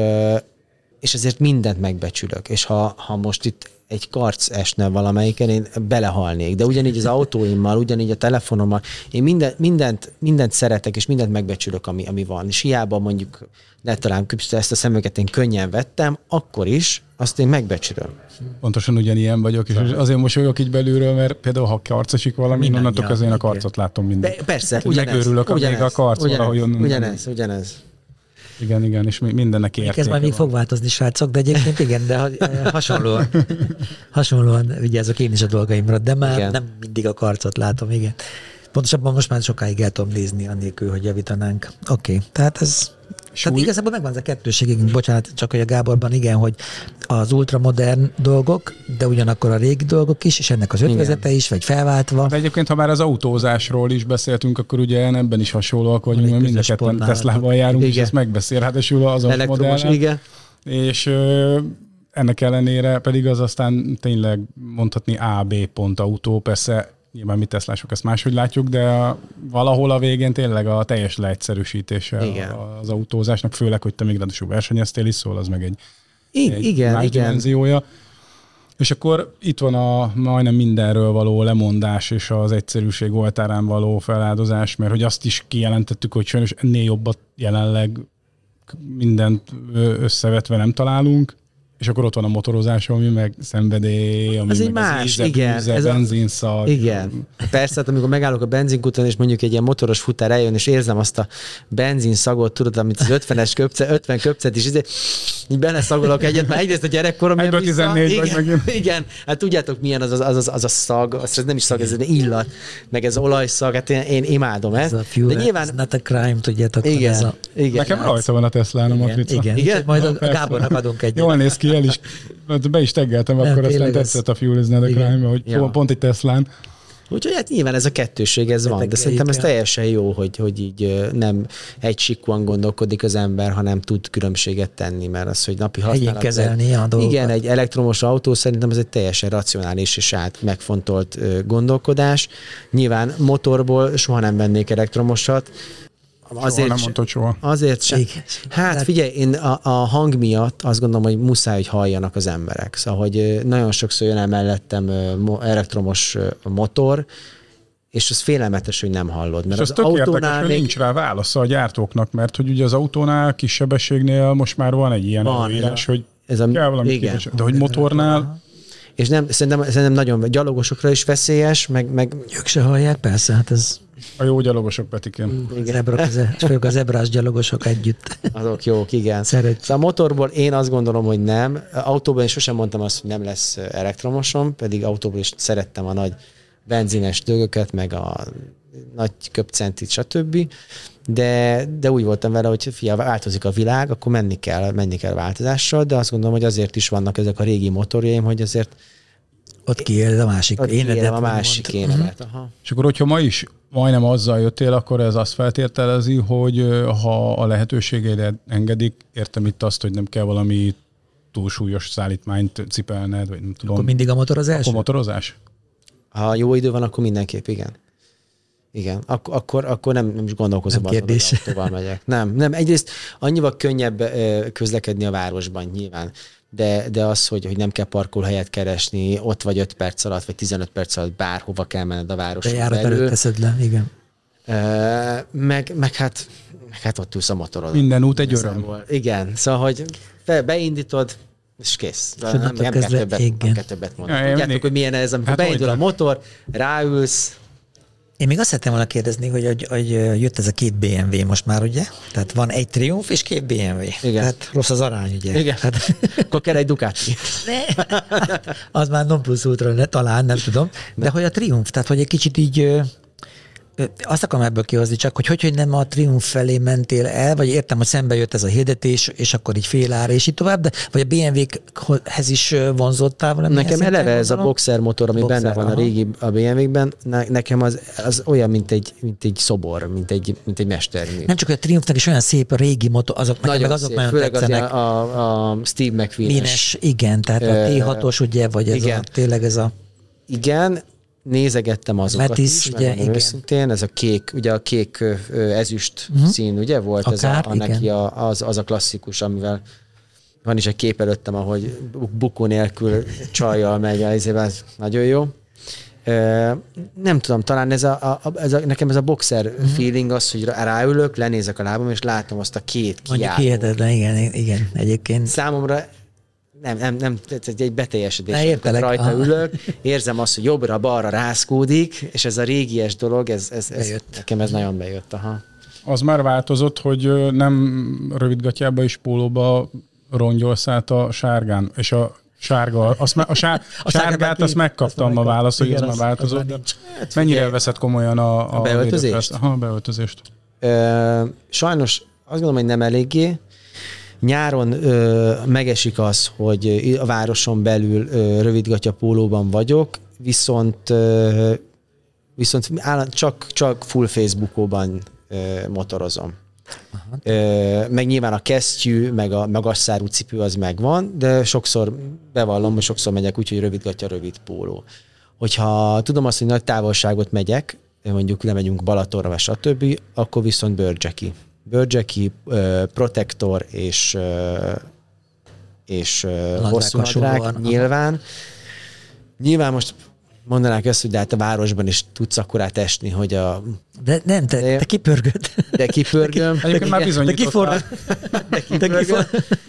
és ezért mindent megbecsülök. És ha, ha most itt egy karc esne valamelyiken, én belehalnék. De ugyanígy az autóimmal, ugyanígy a telefonommal, én minden, mindent, mindent szeretek, és mindent megbecsülök, ami, ami van. És hiába mondjuk, ne talán ezt a szemüket én könnyen vettem, akkor is azt én megbecsülöm. Pontosan ugyanilyen vagyok, és azért mosolyogok így belülről, mert például ha karcosik valami, onnantól kezdve én a karcot látom minden. De persze, ugyanez. megőrülök, ugyanez, a karc ugyanez, valahogy onnan- Ugyanez, ugyanez. Igen, igen, és mi- mindennek Ez értéke majd még van. fog változni, srácok, de egyébként igen, de ha- hasonlóan, hasonlóan vigyázok én is a dolgaimra, de már Igen. nem mindig a karcot látom, igen. Pontosabban most már sokáig el tudom nézni, annélkül, hogy javítanánk. Oké, okay. tehát ez... Tehát Súly- igazából megvan ez a kettőség, igen, bocsánat, csak hogy a Gáborban igen, hogy az ultramodern dolgok, de ugyanakkor a régi dolgok is, és ennek az ötvezete is, vagy felváltva. De egyébként, ha már az autózásról is beszéltünk, akkor ugye ebben is hasonlóak vagyunk, mert mind a ketten. Tesla-val járunk, és Igen. ezt megbeszél. Hát és az Elektromos, modellen. igen. És ö, ennek ellenére pedig az aztán tényleg mondhatni A-B pont autó, persze nyilván mi Teslások ezt máshogy látjuk, de a, valahol a végén tényleg a teljes leegyszerűsítése Igen. az autózásnak, főleg, hogy te még ráadásul versenyeztél is, szól, az meg egy, I- egy igen, más igen. dimenziója. És akkor itt van a majdnem mindenről való lemondás és az egyszerűség oltárán való feláldozás, mert hogy azt is kijelentettük, hogy sajnos ennél jobbat jelenleg mindent összevetve nem találunk, És akkor ott van a motorozás, ami meg szenvedély, ami Az meg egy más, íze, igen, bűze, ez a- benzinszag. Igen. Persze, hát amikor megállok a benzinkúton, és mondjuk egy ilyen motoros futár eljön, és érzem azt a benzin szagot, tudod, amit az 50-es köpce, 50 köpcet is, izé, így beleszagolok egyet, mert egyrészt a gyerekkorom Egyből vissza. 14 vagy igen, megint. igen, hát tudjátok milyen az, az, az, az, az a szag, az, ez nem is szag, ez egy illat, meg ez olajszag, hát én, én imádom Ez ezt. a fuel, De nyilván, not a crime, tudjátok. igen, Ez a, igen. Nekem rajta van a Teslán a igen, matrica. igen, Igen? igen. Majd a. Gábornak adunk egy. Jól néz ki, el is. Hát Be is teggeltem, Nem, akkor aztán tényleg ez- tetszett a Fuel is not a crime, hogy Ja. pont egy Teslán. Úgyhogy hát nyilván ez a kettőség, ez van, de szerintem ez el. teljesen jó, hogy, hogy így nem egy sikúan gondolkodik az ember, hanem tud különbséget tenni, mert az, hogy napi használat. kezelni a dolgokat. Igen, egy elektromos autó szerintem ez egy teljesen racionális és át megfontolt gondolkodás. Nyilván motorból soha nem vennék elektromosat. Soha nem mondtad soha. Azért sem. Igen. Hát figyelj, én a, a hang miatt azt gondolom, hogy muszáj, hogy halljanak az emberek. Szóval, hogy nagyon sokszor jön el mellettem elektromos motor, és az félelmetes, hogy nem hallod. És Mert az az érdekes, autónál hogy még nincs rá válasza a gyártóknak, mert hogy ugye az autónál, kis sebességnél most már van egy ilyen Van, előírás, hogy ez a- kell valami igen. képes, de hogy motornál és nem, szerintem, szerintem nagyon gyalogosokra is veszélyes, meg, meg Ők se hallják, persze, hát ez a jó gyalogosok Petikém. zebrok, és főleg az ebrás gyalogosok együtt. azok jók, igen. Szeret. Szóval a motorból én azt gondolom, hogy nem. Autóban én sosem mondtam azt, hogy nem lesz elektromosom, pedig autóban is szerettem a nagy benzines dögöket, meg a nagy köpcentit, stb. De, de úgy voltam vele, hogy fia, változik a világ, akkor menni kell, menni kell változással, de azt gondolom, hogy azért is vannak ezek a régi motorjaim, hogy azért Ott kiél a másik. ott énedet, a másik énemet. Aha. És akkor, hogyha ma is majdnem azzal jöttél, akkor ez azt feltételezi, hogy ha a lehetőségeid engedik, értem itt azt, hogy nem kell valami túlsúlyos szállítmányt cipelned, vagy nem tudom. Akkor mindig a motor az első? akkor motorozás? Ha jó idő van, akkor mindenképp igen. Igen, Ak- akkor, akkor nem, nem is gondolkozom Nem azon, kérdés. hogy autóval megyek. Nem, nem, egyrészt annyival könnyebb ö, közlekedni a városban nyilván, de, de az, hogy, hogy nem kell parkolóhelyet keresni, ott vagy 5 perc alatt, vagy 15 perc alatt bárhova kell menned a De városon járat belül. előtt teszed le, igen. Meg, meg, hát, meg hát ott ülsz a motorodon. Minden út egy öröm. Igen, szóval, hogy be, beindítod, és kész. És Nem, nem, kell többet, nem kell többet mondani. Ja, Tudjátok, hogy milyen ez, amikor Hát beindul a motor, ráülsz, Én még azt szeretném volna kérdezni, hogy, hogy, hogy jött ez a két BMW most már, ugye? Tehát van egy Triumph és két BMW. Igen. Tehát rossz az arány, ugye? Igen. Hát, akkor kell egy Ducati. ne, az már non plus ultra, ne, talán, nem tudom. De hogy a Triumph, tehát hogy egy kicsit így azt akarom ebből kihozni csak, hogy hogy, hogy nem a Triumph felé mentél el, vagy értem, hogy szembe jött ez a hirdetés, és akkor így fél ára, és így tovább, de vagy a BMW-hez is vonzottál valamilyen Nekem eleve ez a boxer motor, ami Boxer, benne van a aha. régi a BMW-ben, ne, nekem az, az olyan, mint egy, mint egy szobor, mint egy, mint egy mestermű. Nem csak, hogy a Triumphnak is olyan szép a régi motor, azok, nekem meg azok szép, nagyon főleg tetszenek. a, a Steve McQueen-es. Mínes, igen, tehát a Ö, T6-os, ugye, vagy ez igen. a, tényleg ez a... Igen, nézegettem azokat Metis, is, ugye, igen. őszintén, ez a kék, ugye a kék ezüst uh-huh. szín, ugye volt ez Akár, a, a neki a, az, az a klasszikus, amivel van is egy kép előttem, ahogy bu- bukó nélkül csajjal megy, ez, ez nagyon jó. Nem tudom, talán ez a, a, ez a, nekem ez a boxer uh-huh. feeling az, hogy rá- ráülök, lenézek a lábam, és látom azt a két Mondjuk kiálló. hihetetlen, igen, igen, egyébként. Számomra nem, nem, nem, egy beteljesedés. Ne, értelek, Rajta aha. ülök, érzem azt, hogy jobbra-balra rászkódik, és ez a régies dolog, ez, ez, ez Bejött. nekem ez nagyon bejött. Aha. Az már változott, hogy nem rövidgatjába és pólóba rongyolsz át a sárgán, és a sárga, azt, me- a, sár, a sárgát azt megkaptam a választ, hogy ez már változott, az de nincs. mennyire veszed komolyan a, A beöltözést? védőfeszt? Aha, a beöltözést. Ö, sajnos azt gondolom, hogy nem eléggé. Nyáron ö, megesik az, hogy a városon belül ö, rövidgatya pólóban vagyok, viszont ö, viszont állan, csak, csak full Facebookóban ö, motorozom. Ö, meg nyilván a kesztyű, meg a magasszárú cipő az megvan, de sokszor bevallom, hogy sokszor megyek úgy, hogy rövidgatja rövid póló. Hogyha tudom azt, hogy nagy távolságot megyek, mondjuk lemegyünk Balatonra, vagy stb., akkor viszont bőrcseki. Bőrcseki, ö, protektor és és ö, Nadrág hosszú nadrág, hasonlóan, aha. nyilván. Nyilván most mondanák ezt, hogy de hát a városban is tudsz akkorát esni, hogy a... De nem, te, te kipörgöd. De kipörgöm. Egyébként már De bizonyítottál. kifordul. De kipörgöm.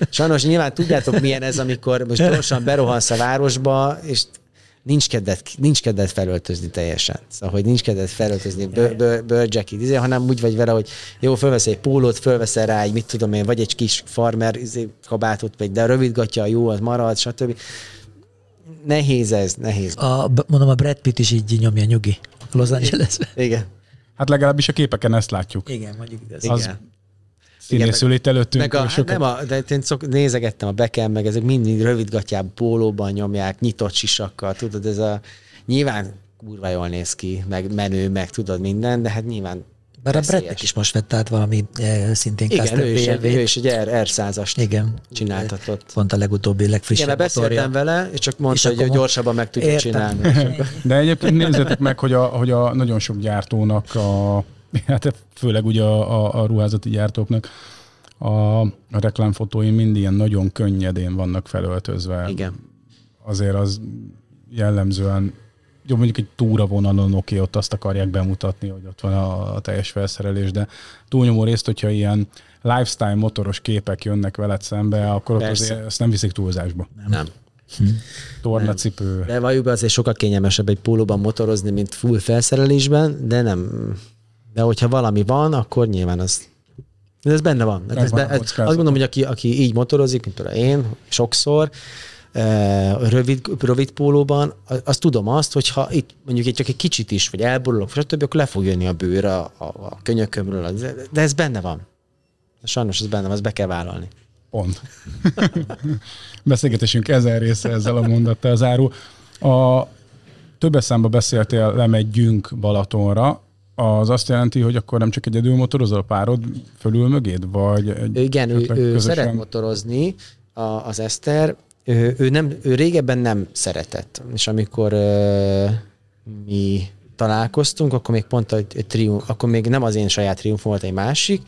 Sajnos nyilván tudjátok, milyen ez, amikor most gyorsan berohansz a városba, és nincs kedved, nincs kedved felöltözni teljesen. Szóval, hogy nincs kedved felöltözni bőr, bőr, bőrjacket, izé, hanem úgy vagy vele, hogy jó, fölvesz egy pólót, fölveszel rá egy, mit tudom én, vagy egy kis farmer izé, kabátot, vagy de rövidgatja, jó, az marad, stb. Nehéz ez, nehéz. A, mondom, a Brad Pitt is így nyomja nyugi. Los Angelesben. Igen. Hát legalábbis a képeken ezt látjuk. Igen, mondjuk ez. Igen. Színészül itt előttünk. Meg a, sokat- nem a, de én szok, nézegettem a Beckham, meg ezek mindig rövidgatjább pólóban nyomják, nyitott sisakkal, tudod, ez a nyilván kurva jól néz ki, meg menő, meg tudod minden, de hát nyilván Bár a. Pitt is most vett át valami eh, szintén Igen, ő is, egy, ő is egy R, R100-ast Igen. csináltatott. Pont a legutóbbi, Igen, legfrissebb mert beszéltem motorja. vele, és csak mondta, És hogy akkor gyorsabban meg tudja Értem. csinálni. De egyébként nézzétek meg, hogy a, hogy a nagyon sok gyártónak, a, hát főleg ugye a, a, a ruházati gyártóknak a, a reklámfotói mind ilyen nagyon könnyedén vannak felöltözve. Igen. Azért az jellemzően jó, mondjuk egy túravonalon oké, ott azt akarják bemutatni, hogy ott van a, a teljes felszerelés, de túlnyomó részt, hogyha ilyen lifestyle motoros képek jönnek veled szembe, akkor ott Persze. azért ezt nem viszik túlzásba. Nem. Tornacipő. De valljuk be, azért sokkal kényelmesebb egy pólóban motorozni, mint full felszerelésben, de nem. De hogyha valami van, akkor nyilván az de ez benne van. Hát ez be, azt gondolom, hogy aki, aki így motorozik, mint például én, sokszor, eh, rövid, rövid pólóban, azt tudom azt, hogy ha itt mondjuk egy csak egy kicsit is, vagy elborulok, stb., akkor le fog jönni a bőr a, a, a könyökömről, de ez benne van. Sajnos ez benne van, ezt be kell vállalni. Pont. Beszélgetésünk ezen része ezzel a mondattal zárul. A többes számba beszéltél, lemegyünk Balatonra, az azt jelenti, hogy akkor nem csak egyedül motorozol a párod fölül mögéd, vagy Igen, ő, ő közösen? szeret motorozni, a, az Eszter. Ő, ő, nem, ő régebben nem szeretett. És amikor ö, mi találkoztunk, akkor még pont egy, triumf, akkor még nem az én saját triumfom volt egy másik,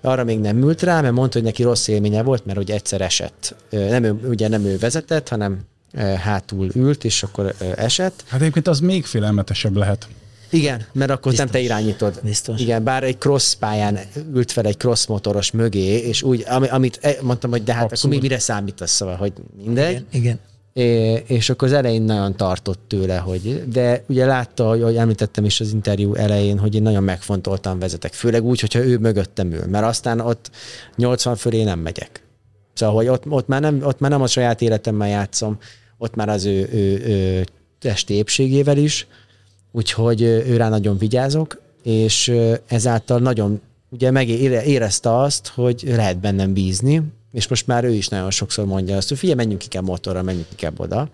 arra még nem ült rá, mert mondta, hogy neki rossz élménye volt, mert ugye egyszer esett. Nem ő, ugye nem ő vezetett, hanem hátul ült, és akkor esett. Hát egyébként az még félelmetesebb lehet. Igen, mert akkor Biztos. nem te irányítod. Biztos. Igen, bár egy cross pályán ült fel egy cross motoros mögé, és úgy, ami, amit e- mondtam, hogy de hát Abszolút. akkor még mire számítasz, szóval, hogy mindegy. Igen. Igen. É, és akkor az elején nagyon tartott tőle, hogy, de ugye látta, hogy, hogy említettem is az interjú elején, hogy én nagyon megfontoltan vezetek, főleg úgy, hogyha ő mögöttem ül, mert aztán ott 80 fölé nem megyek. Szóval, hogy ott, ott, már nem, ott már nem a saját életemmel játszom, ott már az ő, ő, ő testi épségével is, úgyhogy ö, ő rá nagyon vigyázok, és ezáltal nagyon ugye megérezte azt, hogy lehet bennem bízni, és most már ő is nagyon sokszor mondja azt, hogy figyelj, menjünk inkább motorra, menjünk inkább oda.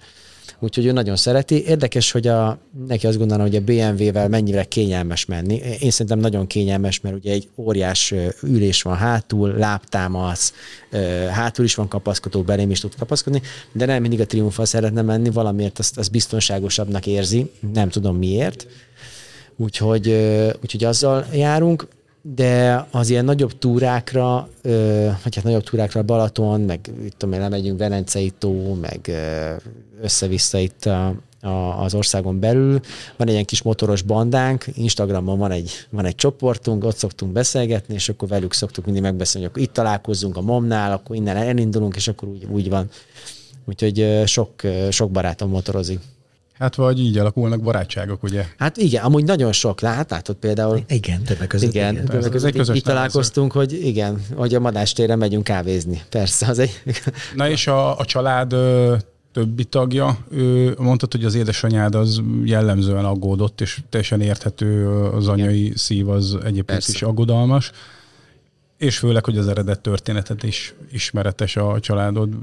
Úgyhogy ő nagyon szereti. Érdekes, hogy a, neki azt gondolom, hogy a BMW-vel mennyire kényelmes menni. Én szerintem nagyon kényelmes, mert ugye egy óriás ülés van hátul, lábtámasz, ö, hátul is van kapaszkodó, belém is tud kapaszkodni, de nem mindig a triumfal szeretne menni, valamiért azt, azt biztonságosabbnak érzi, nem tudom miért. Úgyhogy, úgyhogy azzal járunk, de az ilyen nagyobb túrákra, vagy hát nagyobb túrákra Balaton, meg itt tudom én, lemegyünk Velencei tó, meg össze-vissza itt a, a, az országon belül. Van egy ilyen kis motoros bandánk, Instagramon van egy, van egy csoportunk, ott szoktunk beszélgetni, és akkor velük szoktuk mindig megbeszélni, hogy akkor itt találkozzunk a momnál, akkor innen elindulunk, és akkor úgy, úgy van. Úgyhogy sok, sok barátom motorozik. Hát vagy így alakulnak barátságok, ugye? Hát igen, amúgy nagyon sok. Lát, látod például Igen, többek között. igen, igen. többek között így, így találkoztunk, hogy igen, hogy a madástéren megyünk kávézni. Persze, az egy... Na és a, a család többi tagja, ő mondtad, hogy az édesanyád az jellemzően aggódott, és teljesen érthető az anyai szív az egyébként Persze. is aggodalmas. És főleg, hogy az eredet történetet is ismeretes a családod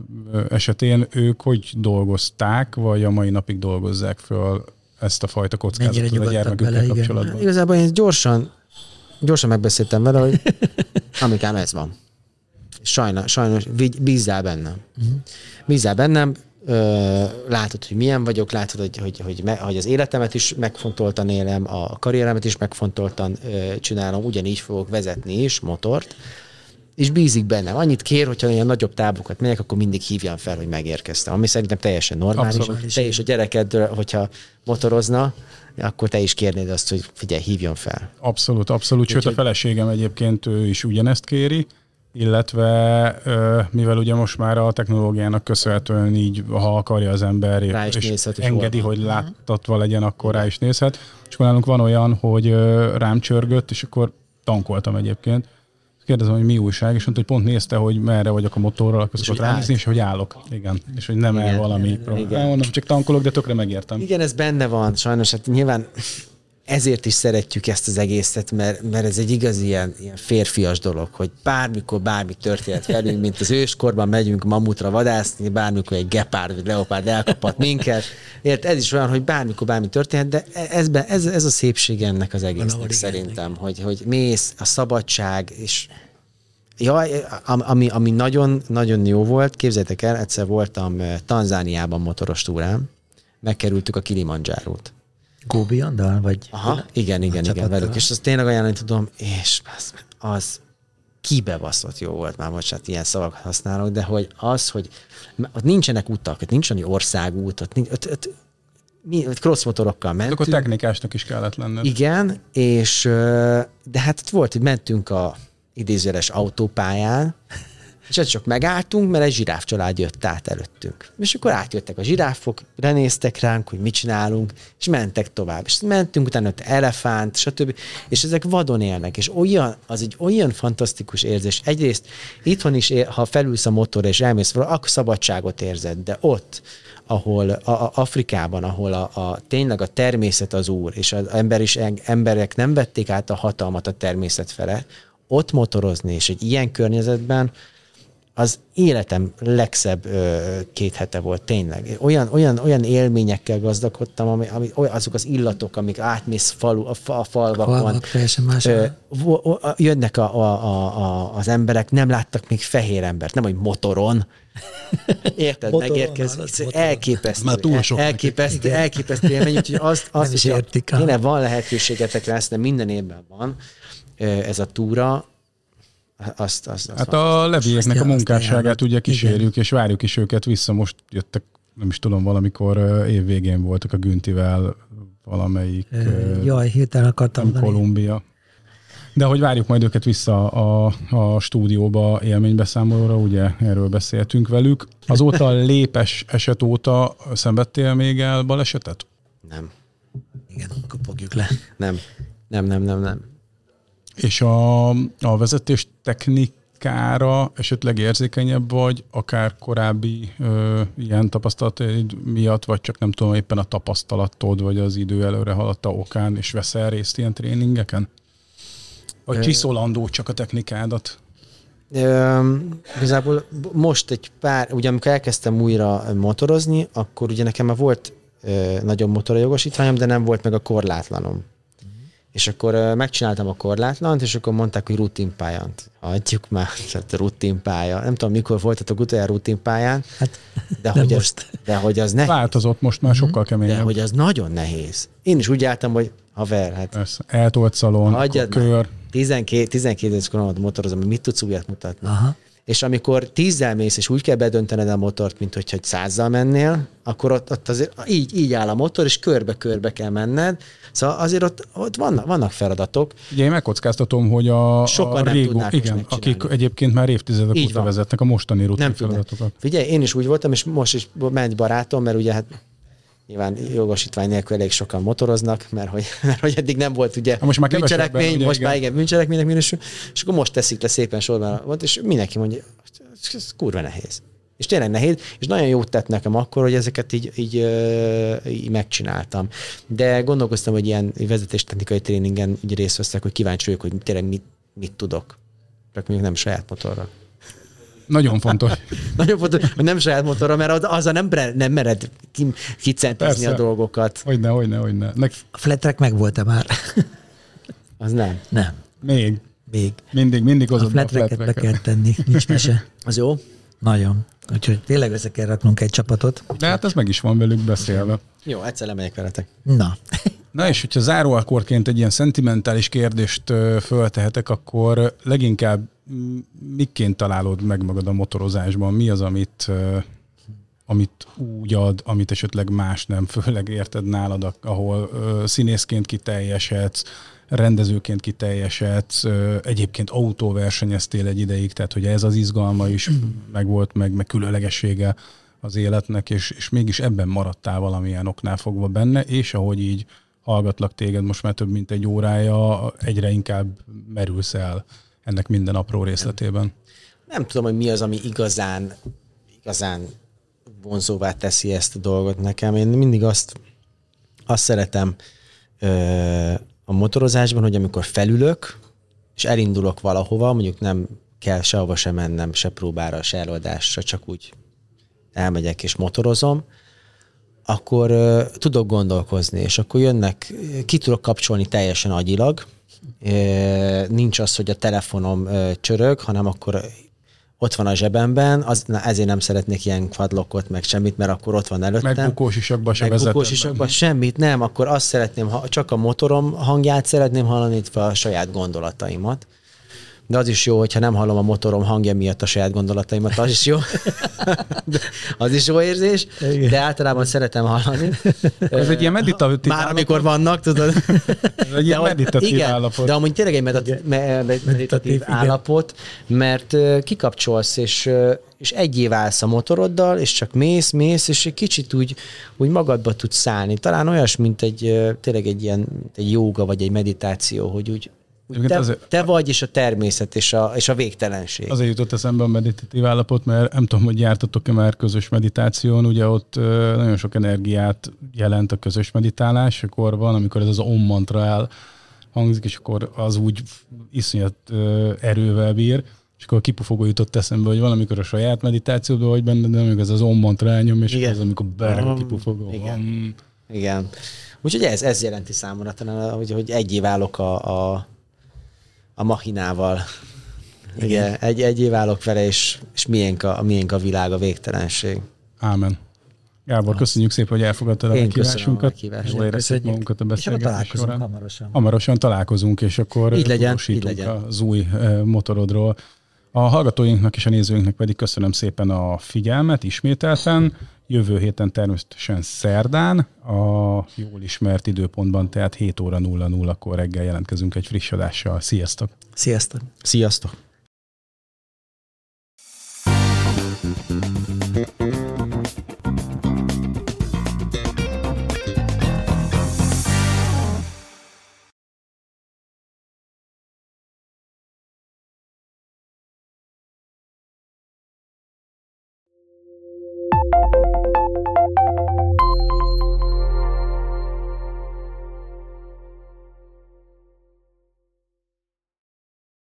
esetén. Ők hogy dolgozták, vagy a mai napig dolgozzák föl ezt a fajta kockázatot a gyermekükkel bele, igen. kapcsolatban? Igazából én gyorsan, gyorsan megbeszéltem vele, hogy amikám ez van. Sajnos, sajnos bízzál bennem. Bízzál bennem, ö, látod, hogy milyen vagyok, látod, hogy, hogy, hogy, me, hogy az életemet is megfontoltan élem, a karrieremet is megfontoltan ö, csinálom, ugyanígy fogok vezetni is motort, és bízik bennem. Annyit kér, hogyha olyan nagyobb távokat megyek, akkor mindig hívjam fel, hogy megérkeztem. Ami szerintem teljesen normális. Abszolút. Te és a gyereked, hogyha motorozna, akkor te is kérnéd azt, hogy figyelj, hívjon fel. Abszolút, abszolút. Sőt, a feleségem egyébként ő is ugyanezt kéri, illetve mivel ugye most már a technológiának köszönhetően így, ha akarja az ember, és és engedi, hogy láttatva legyen, akkor rá is nézhet. És akkor nálunk van olyan, hogy rám csörgött, és akkor tankoltam egyébként. Kérdezem, hogy mi újság, és mondta, hogy pont nézte, hogy merre vagyok a motorral, akkor szokott ránézni, és hogy állok. Igen. És hogy nem el Igen, valami igen, probléma. igen. Mondom, csak tankolok, de tökre megértem. Igen, ez benne van, sajnos, hát nyilván ezért is szeretjük ezt az egészet, mert, mert ez egy igazi ilyen, ilyen férfias dolog, hogy bármikor bármi történhet velünk, mint az őskorban megyünk mamutra vadászni, bármikor egy gepárd vagy leopárd elkaphat minket. Ért, ez is olyan, hogy bármikor bármi történhet, de ezben, ez, ez a szépség ennek az egésznek szerintem, hogy, hogy mész, a szabadság, és Jaj, am- ami, ami nagyon, nagyon jó volt, képzeljétek el, egyszer voltam eh, Tanzániában motoros túrán, megkerültük a Kilimanjárót. Góbi Andal, vagy? Aha, igen, igen, igen, csapattal. velük. És azt tényleg ajánlani tudom, és az, az kibebaszott jó volt már, most ilyen szavakat használok, de hogy az, hogy ott nincsenek utak, ott nincs annyi országút, ott, ott, ott, mi, ott crossmotorokkal mentünk. Akkor technikásnak is kellett lenned. Igen, és de hát ott volt, hogy mentünk a idézőjeles autópályán, és ott csak megálltunk, mert egy zsiráf család jött át előttünk. És akkor átjöttek a zsiráfok, renéztek ránk, hogy mit csinálunk, és mentek tovább. És mentünk, utána ott elefánt, stb. És ezek vadon élnek, és olyan, az egy olyan fantasztikus érzés. Egyrészt itthon is, ha felülsz a motorra és elmész valahol, akkor szabadságot érzed, de ott, ahol a, a Afrikában, ahol a, a, tényleg a természet az úr, és az ember is, emberek nem vették át a hatalmat a természet fele, ott motorozni, és egy ilyen környezetben, az életem legszebb ö, két hete volt, tényleg. Olyan, olyan, olyan élményekkel gazdagodtam, ami, ami, olyan, azok az illatok, amik átmész falu, a, fa, a falvakon. Más. Ö, jönnek a, a, a, a, az emberek, nem láttak még fehér embert, nem, hogy motoron. Érted? Motoron, Megérkezik. Elképesztő. Már túl sok elképesztő, elképesztő élmény, úgyhogy azt, azt is hogyha értik tényleg van lehetőségetek lesz, de minden évben van ez a túra, azt, azt, azt Hát a levieknek a munkásságát ugye kísérjük, és várjuk is őket vissza. Most jöttek, nem is tudom, valamikor évvégén voltak a Güntivel valamelyik, Jaj, hirtelen akartam. Kolumbia. De hogy várjuk majd őket vissza a, a stúdióba élménybeszámolóra, ugye erről beszéltünk velük. Azóta a lépes eset óta szenvedtél még el balesetet? Nem, Igen, akkor fogjuk le. nem, nem, nem, nem, nem. És a, a vezetés technikára esetleg érzékenyebb vagy, akár korábbi ö, ilyen tapasztalataid miatt, vagy csak nem tudom, éppen a tapasztalatod, vagy az idő előre haladta okán, és veszel részt ilyen tréningeken? Vagy csiszolandó csak a technikádat? Ö, igazából most egy pár, ugye amikor elkezdtem újra motorozni, akkor ugye nekem már volt ö, nagyobb motorjogosítványom, de nem volt meg a korlátlanom. És akkor megcsináltam a korlátlant, és akkor mondták, hogy rutinpályán. Hagyjuk már, tehát rutinpálya. Nem tudom, mikor voltatok utoljára rutinpályán, Hát, de, nem hogy az, most. de hogy az ne, Változott most már sokkal de keményebb. hogy az nagyon nehéz. Én is úgy álltam, hogy haver, hát Persze. Eltolt szalon, kör. már. 12, 12 éves koromban motorozom, hogy mit tudsz újat mutatni. Aha. És amikor tízzel mész, és úgy kell bedöntened a motort, mint hogyha egy százzal mennél, akkor ott, ott azért így, így áll a motor, és körbe-körbe kell menned. Szóval azért ott, ott vannak, vannak feladatok. Ugye én megkockáztatom, hogy a, Sokan a nem régó, igen, akik egyébként már évtizedek Így óta van. vezetnek a mostani rutin Nem tudnak. feladatokat. Figyelj, én is úgy voltam, és most is ment barátom, mert ugye hát nyilván jogosítvány nélkül elég sokan motoroznak, mert hogy, mert hogy eddig nem volt ugye most már bűncselekmény, ugye, most igen. már igen, bűncselekménynek minősül, és akkor most teszik le szépen sorban, volt, és mindenki mondja, ez kurva nehéz. És tényleg nehéz, és nagyon jót tett nekem akkor, hogy ezeket így, így, így megcsináltam. De gondolkoztam, hogy ilyen vezetéstechnikai tréningen így részt veszek, hogy kíváncsi vagyok, hogy tényleg mit, mit tudok. Csak mondjuk nem saját motorra. Nagyon fontos. Nagyon fontos, hogy nem saját motorra, mert az, az a nem, nem mered ki- kicentezni a dolgokat. Hogyne, hogyne, hogyne. Nek, A flat track meg volt-e már? Az nem. nem. még. Még. Mindig, mindig A hozod be a flat be kell tenni. Nincs mese. Az jó? Nagyon. Úgyhogy tényleg össze kell raknunk egy csapatot. De hát ez meg is van velük beszélve. Jó, egyszer lemegyek veletek. Na, Na és hogyha záróalkorként egy ilyen szentimentális kérdést föltehetek, akkor leginkább miként találod meg magad a motorozásban? Mi az, amit, amit úgy ad, amit esetleg más nem, főleg érted nálad, ahol színészként kiteljesedsz, rendezőként kiteljesedsz, egyébként autóversenyeztél egy ideig, tehát hogy ez az izgalma is megvolt, meg, meg különlegessége az életnek, és, és mégis ebben maradtál valamilyen oknál fogva benne, és ahogy így hallgatlak téged most már több mint egy órája, egyre inkább merülsz el ennek minden apró részletében. Nem tudom, hogy mi az, ami igazán, igazán vonzóvá teszi ezt a dolgot nekem. Én mindig azt, azt szeretem ö, a motorozásban, hogy amikor felülök, és elindulok valahova, mondjuk nem kell sehova sem mennem, se próbára, se előadásra, csak úgy elmegyek és motorozom, akkor uh, tudok gondolkozni, és akkor jönnek, ki tudok kapcsolni teljesen agyilag. Nincs az, hogy a telefonom csörög, hanem akkor ott van a zsebemben, az, na, ezért nem szeretnék ilyen quadlockot, meg semmit, mert akkor ott van előttem. Meg bukósisakba sem Meg bukósisakba semmit, nem, akkor azt szeretném, ha csak a motorom hangját szeretném hallani, a saját gondolataimat de az is jó, hogyha nem hallom a motorom hangja miatt a saját gondolataimat, az is jó. az is jó érzés, Igen. de általában szeretem hallani. Ez egy ilyen meditatív Már amikor vannak, tudod. Ez egy ilyen meditatív igen, állapot. De amúgy tényleg egy meditatív, meditatív, meditatív állapot, mert kikapcsolsz, és és egyé válsz a motoroddal, és csak mész, mész, és egy kicsit úgy, úgy magadba tudsz szállni. Talán olyas, mint egy, tényleg egy ilyen egy jóga, vagy egy meditáció, hogy úgy te, azért, te vagy, és a természet, és a, és a végtelenség. Azért jutott eszembe a meditatív állapot, mert nem tudom, hogy jártatok-e már közös meditáción, ugye ott nagyon sok energiát jelent a közös meditálás, akkor van, amikor ez az om mantra el hangzik, és akkor az úgy iszonyat erővel bír, és akkor a kipufogó jutott eszembe, hogy valamikor a saját meditációban vagy benne, de amikor ez az om mantra elnyom, és Igen. az, amikor bereg a kipufogó. Igen. Um. Igen. Úgyhogy ez, ez jelenti számomra talán, hogy, hogy egyé válok a, a a machinával. Igen, egy, egy válok vele, és, és miénk, a, miénk a világ, a végtelenség. Ámen. Gábor, köszönjük szépen, hogy elfogadtad a meghívásunkat. Jól éreztük magunkat a beszélgetés találkozunk során. hamarosan. Hamarosan találkozunk, és akkor így legyen, így legyen. az új motorodról. A hallgatóinknak és a nézőinknek pedig köszönöm szépen a figyelmet ismételten. Jövő héten természetesen szerdán, a jól ismert időpontban, tehát 7 óra 00-kor reggel jelentkezünk egy friss adással. Sziasztok! Sziasztok! Sziasztok!